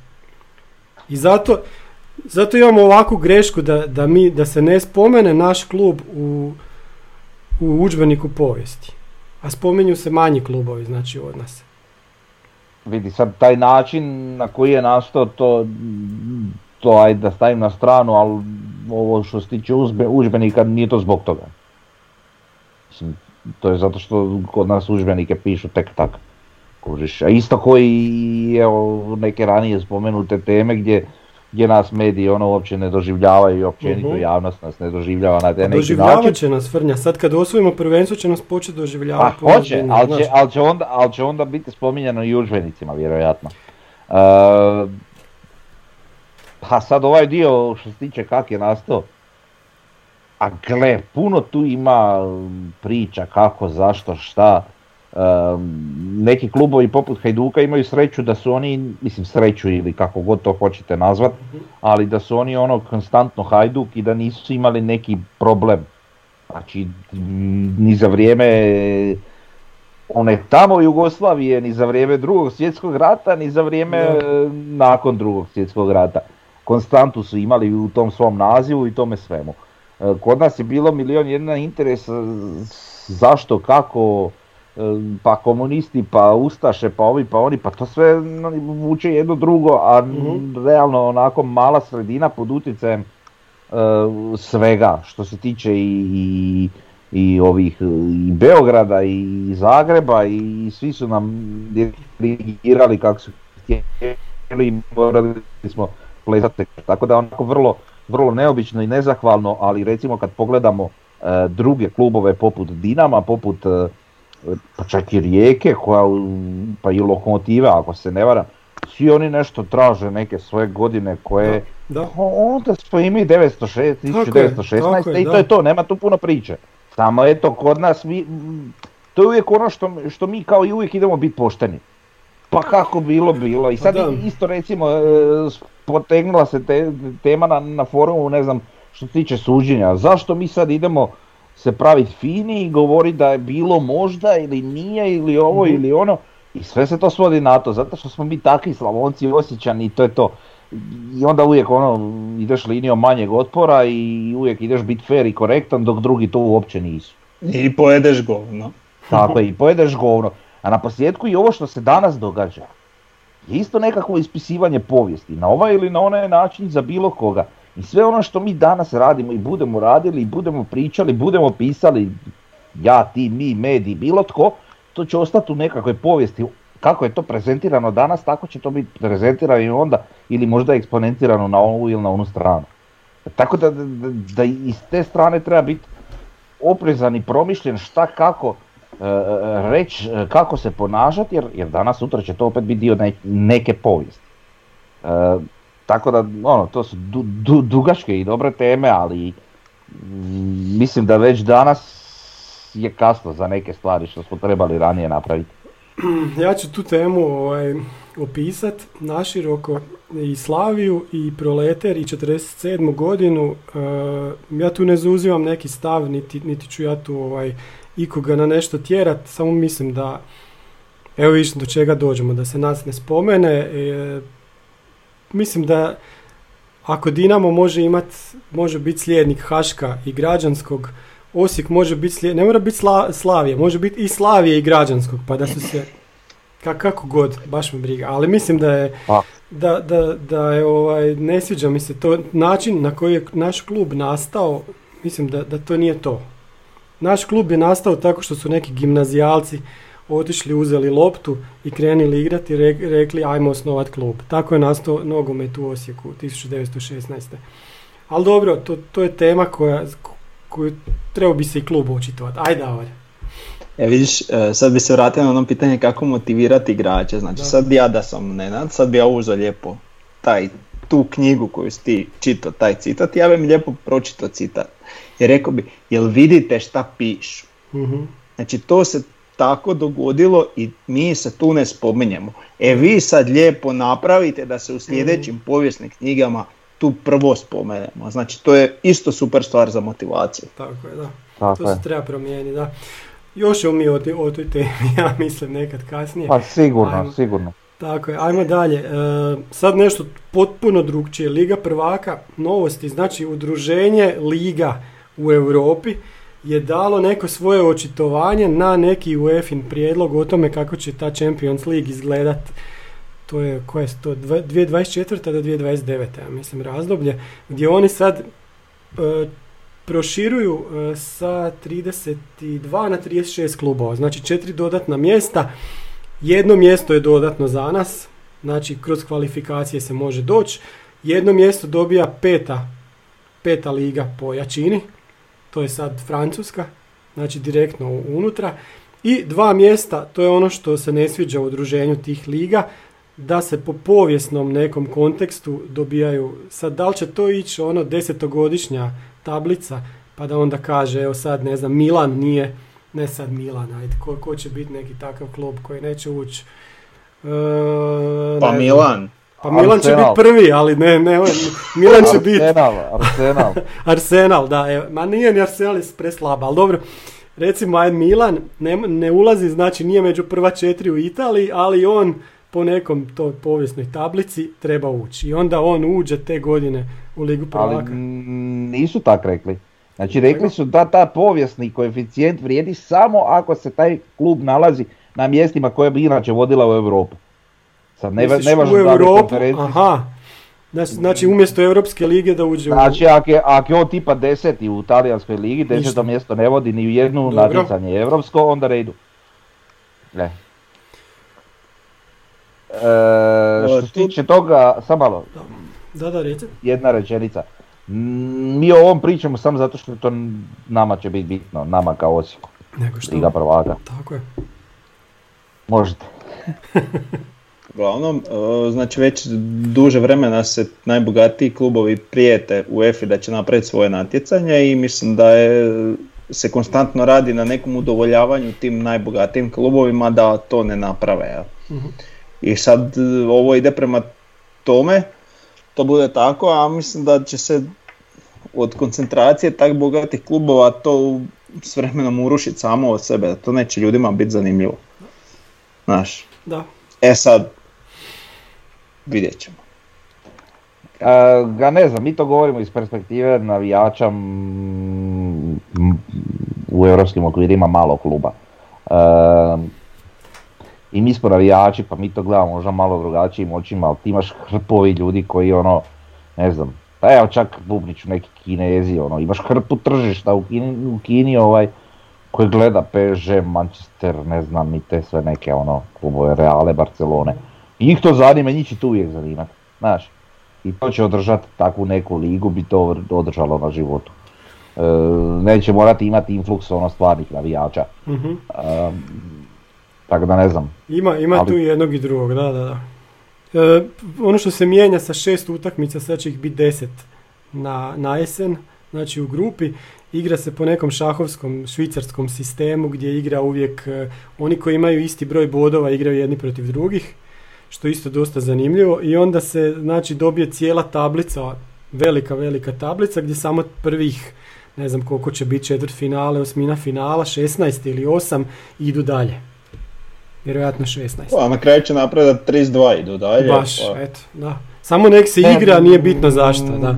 I zato, zato imamo ovakvu grešku da, da, mi, da se ne spomene naš klub u, u udžbeniku povijesti. A spominju se manji klubovi, znači od nas. Vidi sad taj način na koji je nastao to, to ajde da stavim na stranu, ali ovo što se tiče udžbenika nije to zbog toga. Mislim, to je zato što kod nas udžbenike pišu tek tak. Kužiš. A isto koji evo, neke ranije spomenute teme gdje, gdje nas mediji ono uopće ne doživljavaju i općenito Mhm. javnost nas ne doživljava na taj neki Doživljavat način. će nas Frnja. Sad kad osvojimo prvenstvo će nas početi Pa doživljavati. hoće, ali će, ali, će onda, ali će onda biti spominjano i udžbenicima vjerojatno. E, pa sad ovaj dio što se tiče kak je nastao, a gle, puno tu ima um, priča kako, zašto, šta. Um, neki klubovi poput Hajduka imaju sreću da su oni, mislim sreću ili kako god to hoćete nazvat, ali da su oni ono konstantno Hajduk i da nisu imali neki problem. Znači, ni za vrijeme one tamo Jugoslavije, ni za vrijeme drugog svjetskog rata, ni za vrijeme nakon drugog svjetskog rata. Konstantu su imali u tom svom nazivu i tome svemu. Kod nas je bilo milion jedna interes e, zašto, kako, pa komunisti, pa ustaše, pa ovi, pa oni, pa to sve vuče jedno drugo, a Mhm. realno onako mala sredina pod utjecajem e, svega što se tiče i, i, i ovih i Beograda i Zagreba i svi su nam dirigirali kako su htjeli i morali smo plesati. Tako da onako vrlo, vrlo neobično i nezahvalno, ali recimo kad pogledamo e, druge klubove poput Dinama, poput e, pa čak i Rijeke, koja, pa i Lokomotive ako se ne varam, svi oni nešto traže neke svoje godine koje Da. o- onda smo i mi 906, Tako je, 1916 tako je, i to da. je to, nema tu puno priče. Samo eto kod nas mi, to je uvijek ono što, što mi kao i uvijek idemo biti pošteni. Pa kako bilo, bilo. I sad Pa da. isto recimo e, potegnula se te, tema na, na forumu, ne znam, što se tiče suđenja. Zašto mi sad idemo se praviti fini i govoriti da je bilo možda ili nije ili ovo Mhm. ili ono. I sve se to svodi na to, zato što smo mi takvi slavonci osjećani i to je to. I onda uvijek ono, ideš linijom manjeg otpora i uvijek ideš biti fair i korektan dok drugi to uopće nisu. I pojedeš govno. Tako je, i pojedeš govno. A na posljedku i ovo što se danas događa je isto nekakvo ispisivanje povijesti, na ovaj ili na onaj način za bilo koga. I sve ono što mi danas radimo i budemo radili, i budemo pričali, budemo pisali, ja, ti, mi, mediji, bilo tko, to će ostati u nekakvoj povijesti. Kako je to prezentirano danas, tako će to biti prezentirano i onda, ili možda eksponentirano na ovu ili na onu stranu. Tako da, da, da i s te strane treba biti oprezan i promišljen šta kako e, reći, e, kako se ponašati, jer, jer danas sutra će to opet biti dio ne- neke povijesti. E, tako da, ono, to su du, du- dugačke i dobre teme, ali mislim da već danas je kasno za neke stvari što smo trebali ranije napraviti. ja ću tu temu ovaj, opisat naširoko i Slaviju i Proleter i 47. godinu. E, ja tu ne zauzivam neki stav, niti, niti ću ja tu ovaj, ikoga na nešto tjerat, samo mislim da evo viš do čega dođemo, da se nas ne spomene. E, mislim da ako Dinamo može imat, može biti slijednik Haška i građanskog, Osijek može biti slijed, ne mora biti Sla, Slavije, može biti i Slavije i građanskog, pa da su se, ka, kako god, baš me briga, ali mislim da je, da, da, da je, ovaj, ne sviđa mi se to, način na koji je naš klub nastao, mislim da, da to nije to. Naš klub je nastao tako što su neki gimnazijalci otišli, uzeli loptu i krenuli igrati i re- rekli ajmo osnovat klub. Tako je nastao nogomet u Osijeku 1916. Ali dobro, to, to je tema koja, koju trebao bi se i klub očitovati. Ajde, Davor. E vidiš, e, sad bi se vratio na ono pitanje kako motivirati igrače. Znači Da. sad ja da sam Nenad, sad bi ja uzeo lijepo taj, tu knjigu koju si ti čitao, taj citat, ja bi mi lijepo pročitao citat. I rekao bi, jel vidite šta pišu? Mhm. Znači to se tako dogodilo i mi se tu ne spominjemo. E vi sad lijepo napravite da se u sljedećim povijesnim knjigama tu prvo spomenemo. Znači to je isto super stvar za motivaciju. Tako je, da. Tako to je. se treba promijeniti, da. Još ćemo mi o, toj- o toj temi, ja mislim, nekad kasnije. Pa sigurno, Ajmo. sigurno. Tako je, ajmo dalje. E, sad nešto potpuno drugčije. Liga prvaka, novosti, znači udruženje Liga u Europi je dalo neko svoje očitovanje na neki UEFA-in prijedlog o tome kako će ta Champions League izgledat. To je, koje je to, Dva- 2024. do 2029. ja mislim razdoblje, gdje oni sad e, proširuju e, sa 32 na 36 klubova, znači četiri dodatna mjesta. Jedno mjesto je dodatno za nas, znači kroz kvalifikacije se može doći. Jedno mjesto dobija peta, peta liga po jačini, to je sad Francuska, znači direktno unutra. I dva mjesta, to je ono što se ne sviđa u udruženju tih liga, da se po povijesnom nekom kontekstu dobijaju, sad da li će to ići ono desetogodišnja tablica, pa da onda kaže, evo sad ne znam, Milan nije, ne sad Milan, ajde, ko, ko će biti neki takav klub koji neće ući? E, ne Pa znam. Milan, Pa Milan će Arsenal. biti prvi, ali ne, ne, Milan će biti Arsenal, Arsenal. Arsenal, da, evo, ma nije ni Arsenal je preslaba, ali dobro, recimo ajde Milan ne, ne ulazi, znači nije među prva četiri u Italiji, ali on po nekom toj povijesnoj tablici treba ući. I onda on uđe te godine u Ligu Ali prvaka. mm, nisu tak rekli. Znači rekli su da ta povijesni koeficijent vrijedi samo ako se taj klub nalazi na mjestima koje bi inače vodila u Europu. Sad ne, Misliš, ne važno u da li je Europu, konferencija- aha. Znači, znači umjesto Europske lige da uđe Znači ako je, ako je on tipa deseti u talijanskoj ligi, deseto mjesto ne vodi ni u jednu Dobro. natjecanje europsko, onda ne idu. Ne. E, što se tiče toga, samo malo, u... Da, da, jedna rečenica. Mi o ovom pričamo samo zato što to nama će biti bitno, nama kao Osijeku, Nego što? Liga prvaka. Tako je. Možete. Uglavnom, e, znači već duže vremena se najbogatiji klubovi prijete u EFI da će napraviti svoje natjecanje i mislim da je, se konstantno radi na nekom udovoljavanju tim najbogatijim klubovima da to ne naprave. jel. Mhm. I sad e, ovo ide prema tome, to bude tako, a mislim da će se od koncentracije tak bogatih klubova to s vremenom urušiti samo od sebe, da to neće ljudima biti zanimljivo. Znaš, Da. E sad, vidjet ćemo. Ga ne znam, mi to govorimo iz perspektive navijača m, u europskim okvirima malog kluba. E, I mi smo navijači pa mi to gledamo možda malo drugačijim očima, ali ti imaš hrpovi ljudi koji ono, ne znam, pa evo čak Bubniću neki kinezi, ono, imaš hrpu tržišta u Kini, u Kini ovaj, koji gleda PSG, Manchester, ne znam, i te sve neke ono, klubove Reale, Barcelone. I njih to zanima, njih će to uvijek zanimati, znaš. I to će održati takvu neku ligu, bi to održalo na životu. E, neće morati imati influx ono stvarnih navijača. Mhm. E, tako da ne znam. Ima, ima Ali- tu i jednog i drugog, da, da, da. E, ono što se mijenja sa šest utakmica, sad će ih biti deset na, na jesen, znači u grupi, igra se po nekom šahovskom švicarskom sistemu gdje igra uvijek e, oni koji imaju isti broj bodova igraju jedni protiv drugih, što je isto dosta zanimljivo i onda se znači dobije cijela tablica, velika velika tablica gdje samo prvih ne znam koliko će biti četvrt finale, osmina finala, 16 ili 8 idu dalje. Vjerojatno 16. A na kraju će napraviti da 32 idu dalje. Baš, pa- eto, da. Samo nek se igra, nije bitno zašto, da.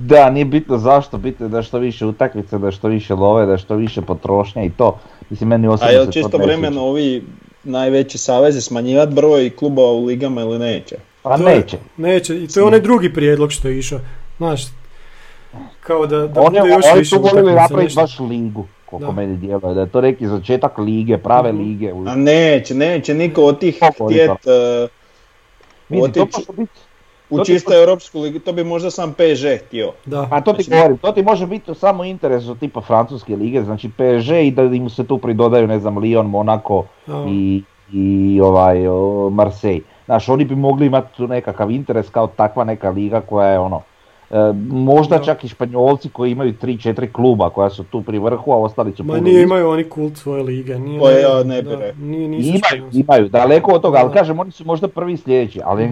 Da, nije bitno zašto, bitno je da što više utakmice, da što više love, da što više potrošnja i to. Mislim, meni A jel vremeno ovi najveći savezi smanjivati broj klubova u ligama ili neće? Pa To je- neće. Neće, i to je onaj drugi prijedlog što je išao. Znaš, kao da, da Oni, bude još oni više su utakmica, napraviti nešto. baš ligu, koliko Da. meni djeluje, da je to neki začetak lige, prave Mhm. lige. A neće, neće niko od tih htjet to? e, Vidi, to otići može biti u to ti čisto može- europsku ligu, to bi možda sam PSG htio. Da. Pa to ti Znači, govorim, to ti može biti samo u interesu tipa francuske lige, znači PSG i da im se tu pridodaju, ne znam, Lyon, Monaco Da. i, i ovaj o, Marseille. Znaš, oni bi mogli imati tu nekakav interes kao takva neka liga koja je ono, e, možda Da. čak i Španjolci koji imaju 3-4 kluba koja su tu pri vrhu, a ostali su Ma nije ispod. imaju oni kult svoje lige. Nije, To ja ne bi da, rekao. Nije, nisu Imaju, imaju, daleko od toga, ali kažem, oni su možda prvi i sljedeći, ali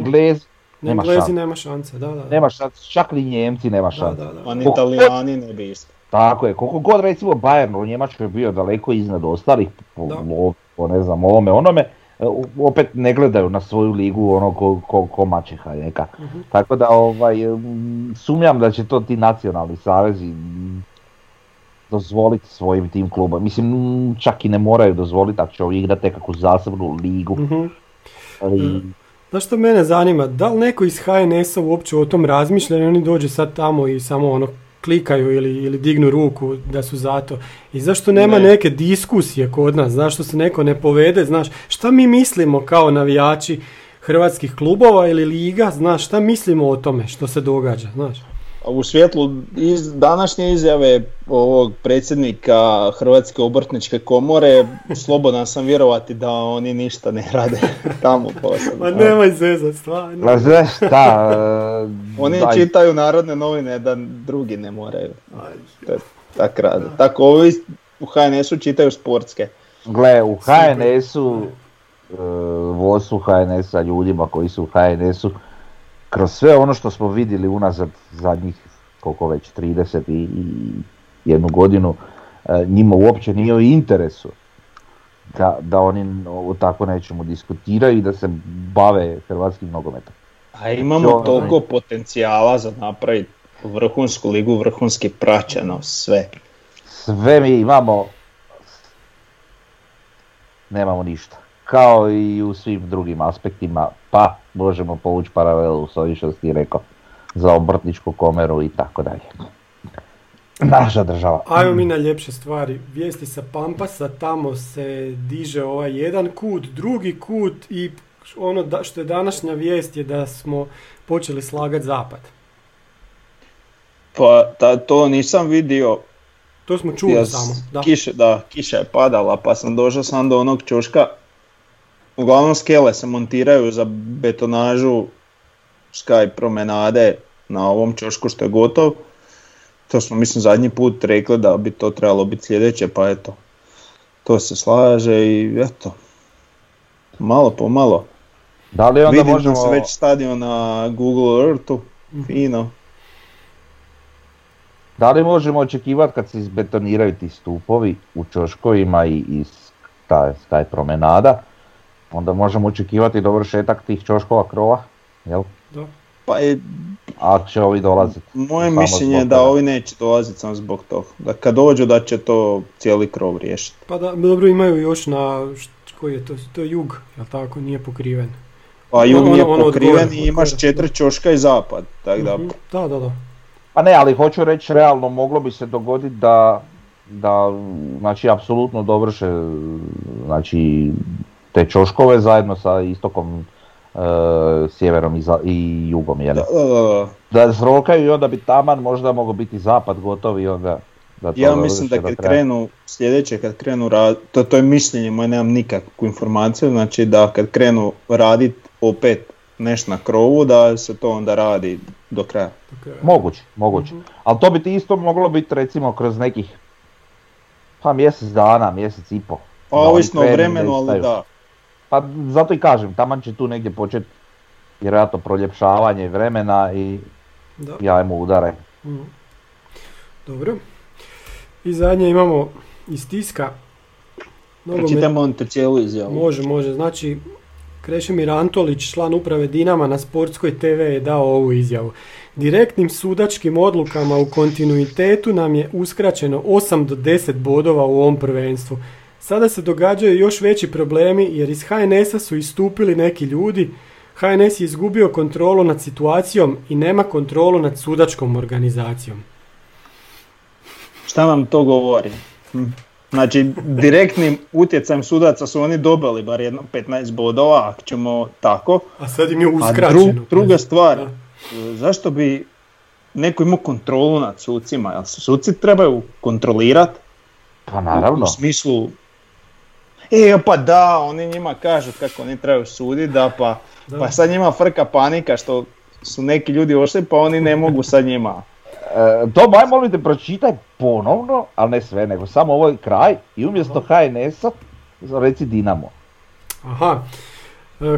Nema Englezi šanse. nema šanse, da, da. da. nema šanse, čak ni Njemci nema šanse. da, da. A ni Italijani ne bi isto. Tako je, koliko god recimo Bayern u Njemačkoj je bio daleko iznad ostalih, po, po- ne znam ovome onome, e, opet ne gledaju na svoju ligu ono ko, ko, ko maćeha neka. Mhm. Tako da ovaj, sumnjam da će to ti nacionalni savezi dozvoliti svojim tim klubom. Mislim, čak i ne moraju dozvoliti ako će igrati nekakvu zasebnu ligu. Mhm. Ali, Znaš što mene zanima, da li neko iz HNS-a uopće o tom razmišlja i oni dođe sad tamo i samo ono klikaju ili, ili dignu ruku da su za to. I zašto nema Ne. neke diskusije kod nas, zašto se neko ne povede, znaš, šta mi mislimo kao navijači hrvatskih klubova ili liga, znaš, šta mislimo o tome što se događa, znaš. A u svjetlu iz današnje izjave ovog predsjednika Hrvatske obrtničke komore, slobodan sam vjerovati da oni ništa ne rade tamo posebno. Ma nemoj zezat, stvarno. Ma znaš šta, e, Oni daj, čitaju narodne novine da drugi ne moraju. To je tak rade. Tako ovi u HNS-u čitaju sportske. Gle, u HNS-u, e, vodstvu HNS-a, ljudima koji su u HNS-u, kroz sve ono što smo vidjeli unazad zadnjih, koliko već, 30 i, i jednu godinu, e, njima uopće nije u interesu da, da oni o tako nečemu diskutiraju i da se bave hrvatskim nogometom. A imamo Jo, toliko potencijala za napraviti vrhunsku ligu, vrhunski praćeno, sve. Sve mi imamo, nemamo ništa. Kao i u svim drugim aspektima, pa možemo povući paralelu s ovim što si rekao za obrtničku komeru i tako dalje. Naša država. Ajmo mi na ljepše stvari. Vijesti sa Pampasa, tamo se diže ovaj jedan kut, drugi kut i ono da, što je današnja vijest je da smo počeli slagati zapad. Pa ta, to nisam vidio, To smo čuli ja samo. Da. Kiše, da, kiša je padala pa sam došao sam do onog čoška. Uglavnom skele se montiraju za betonažu Sky promenade na ovom čošku što je gotov. To smo mislim zadnji put rekli da bi to trebalo biti sljedeće pa eto. To se slaže i eto. Malo po malo. Da li onda Vidim možemo... se već stadion na Google Earthu. Fino. Da li možemo očekivati kad se izbetoniraju ti stupovi u čoškovima i, i s- ta, taj promenada, onda možemo očekivati dovršetak tih čoškova krova, jel? Da. Pa je Ako će ovi dolaziti. Moje mišljenje je da ovi neće dolaziti samo zbog toga. Da kad dođu da će to cijeli krov riješiti. Pa da, dobro imaju još na, koji je to, to je jug, jel tako, nije pokriven. Pa jug Ono- nije ono od pokriven i imaš četiri čoška i zapad. Tako da, Mhm. Da, da, da. Pa ne, ali hoću reći realno moglo bi se dogoditi da, da znači apsolutno dovrše znači te čoškove zajedno sa istokom, e, sjeverom i, za- i jugom, jel? da, da, da. Da zrokaju i onda bi taman možda mogao biti zapad gotov i onda da to Ja mislim da kad kraja. krenu sljedeće, kad krenu rad, to, to je mišljenje moje, nemam nikakvu informaciju, znači da kad krenu radit opet nešto na krovu da se to onda radi do kraja. Moguće, moguće. Ali to bi ti isto moglo biti recimo kroz nekih pa mjesec dana, mjesec i po. Pa ovisno o krenu vremenu, ali da. Pa zato i kažem, taman će tu negdje početi vjerojatno proljepšavanje vremena i Da. jajmo udare. Mhm. Dobro. I zadnje imamo iz tiska. Pročitamo on te cijelu izjavu. Može, može. Znači, Krešimir Antolić, član uprave Dinama na Sportskoj TV je dao ovu izjavu. Direktnim sudačkim odlukama u kontinuitetu nam je uskraćeno 8 do 10 bodova u ovom prvenstvu. Sada se događaju još veći problemi jer iz HNS-a su istupili neki ljudi. HNS je izgubio kontrolu nad situacijom i nema kontrolu nad sudačkom organizacijom. Šta nam to govori? Hm. Znači, direktnim utjecajem sudaca su oni dobili bar jedno 15 bodova, ako ćemo tako. A sad im je A uskraćeno. dru- druga stvar, Da. zašto bi neko imao kontrolu nad sucima? Jel se suci trebaju kontrolirati? Pa naravno. U smislu, e pa da, oni njima kažu kako oni trebaju suditi, da pa, Da. pa sad njima frka panika što su neki ljudi ošli pa oni ne mogu sad njima. E, to aj molim te pročitaj ponovno, ali ne sve, nego samo ovaj kraj i umjesto HNS-a reci Dinamo. Aha,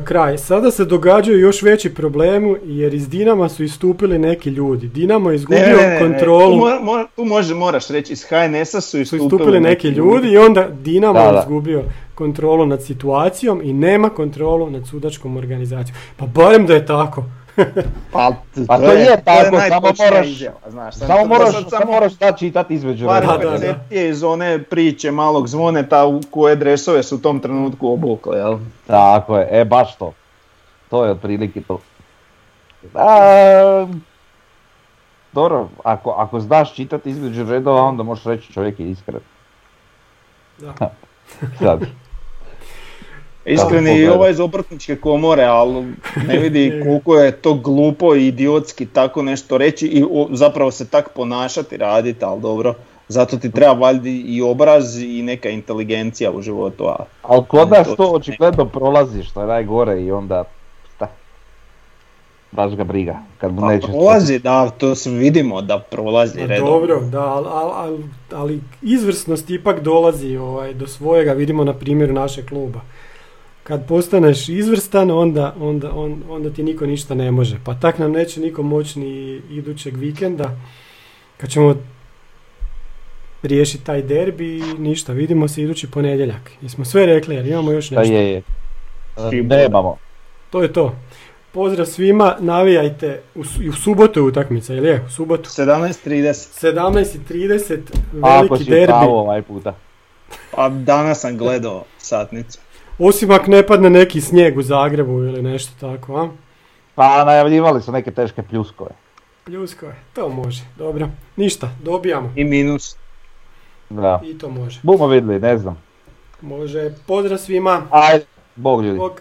kraj. Sada se događaju još veći problemi jer iz Dinama su istupili neki ljudi. Dinamo je izgubio kontrolu. Tu, mora- mora- tu može, moraš reći, iz HNS-a su su istupili, istupili neki ljudi i onda Dinamo Da, je izgubio kontrolu nad situacijom i nema kontrolu nad sudačkom organizacijom. Pa barem da je tako. Pa, Pa to je tako, samo moraš- izjava, znaš, sad- Samo moraš, sad samo moraš da čitati između par Da, redova. da, da. percepcije iz one priče malog zvoneta u koje dresove su u tom trenutku obukli, jel? Tako je, e baš to. To je otprilike to. A, dobro, ako, ako znaš čitati između redova, onda možeš reći čovjek je iskren. Da. Sad. Iskreni i ovaj iz obrtničke komore, ali ne vidi koliko je to glupo i idiotski tako nešto reći i zapravo se tak ponašati, raditi, ali dobro. Zato ti treba valjda i obraz i neka inteligencija u životu, a Ali kod nas To očigledno prolazi što je najgore i onda šta? Baš ga briga. Kad mu Pa neće prolazi, da, to se vidimo da prolazi redovno. dobro, da, ali, ali, ali izvrsnost ipak dolazi ovaj, do svojega, vidimo na primjeru našeg kluba. Kad postaneš izvrstan, onda, onda, on, onda ti niko ništa ne može. Pa tak nam neće niko moći ni idućeg vikenda. Kad ćemo riješiti taj derbi i ništa, vidimo se idući ponedjeljak. Jesmo sve rekli jer imamo još nešto. je, je. Nemamo. To je to. Pozdrav svima, navijajte u, u subotu je utakmica, jel je? U subotu. 17.30, 17.30, Ako veliki si derbi. pravo ovaj puta. a danas sam gledao satnicu. Osim ako ne padne neki snijeg u Zagrebu ili nešto tako, a? Pa najavljivali su neke teške pljuskove. Pljusko je, to može, dobro. Ništa, dobijamo. I minus. Da. I to može. Bumo vidjeli, ne znam. Može, pozdrav svima. Ajde, bog ljudi. Bog.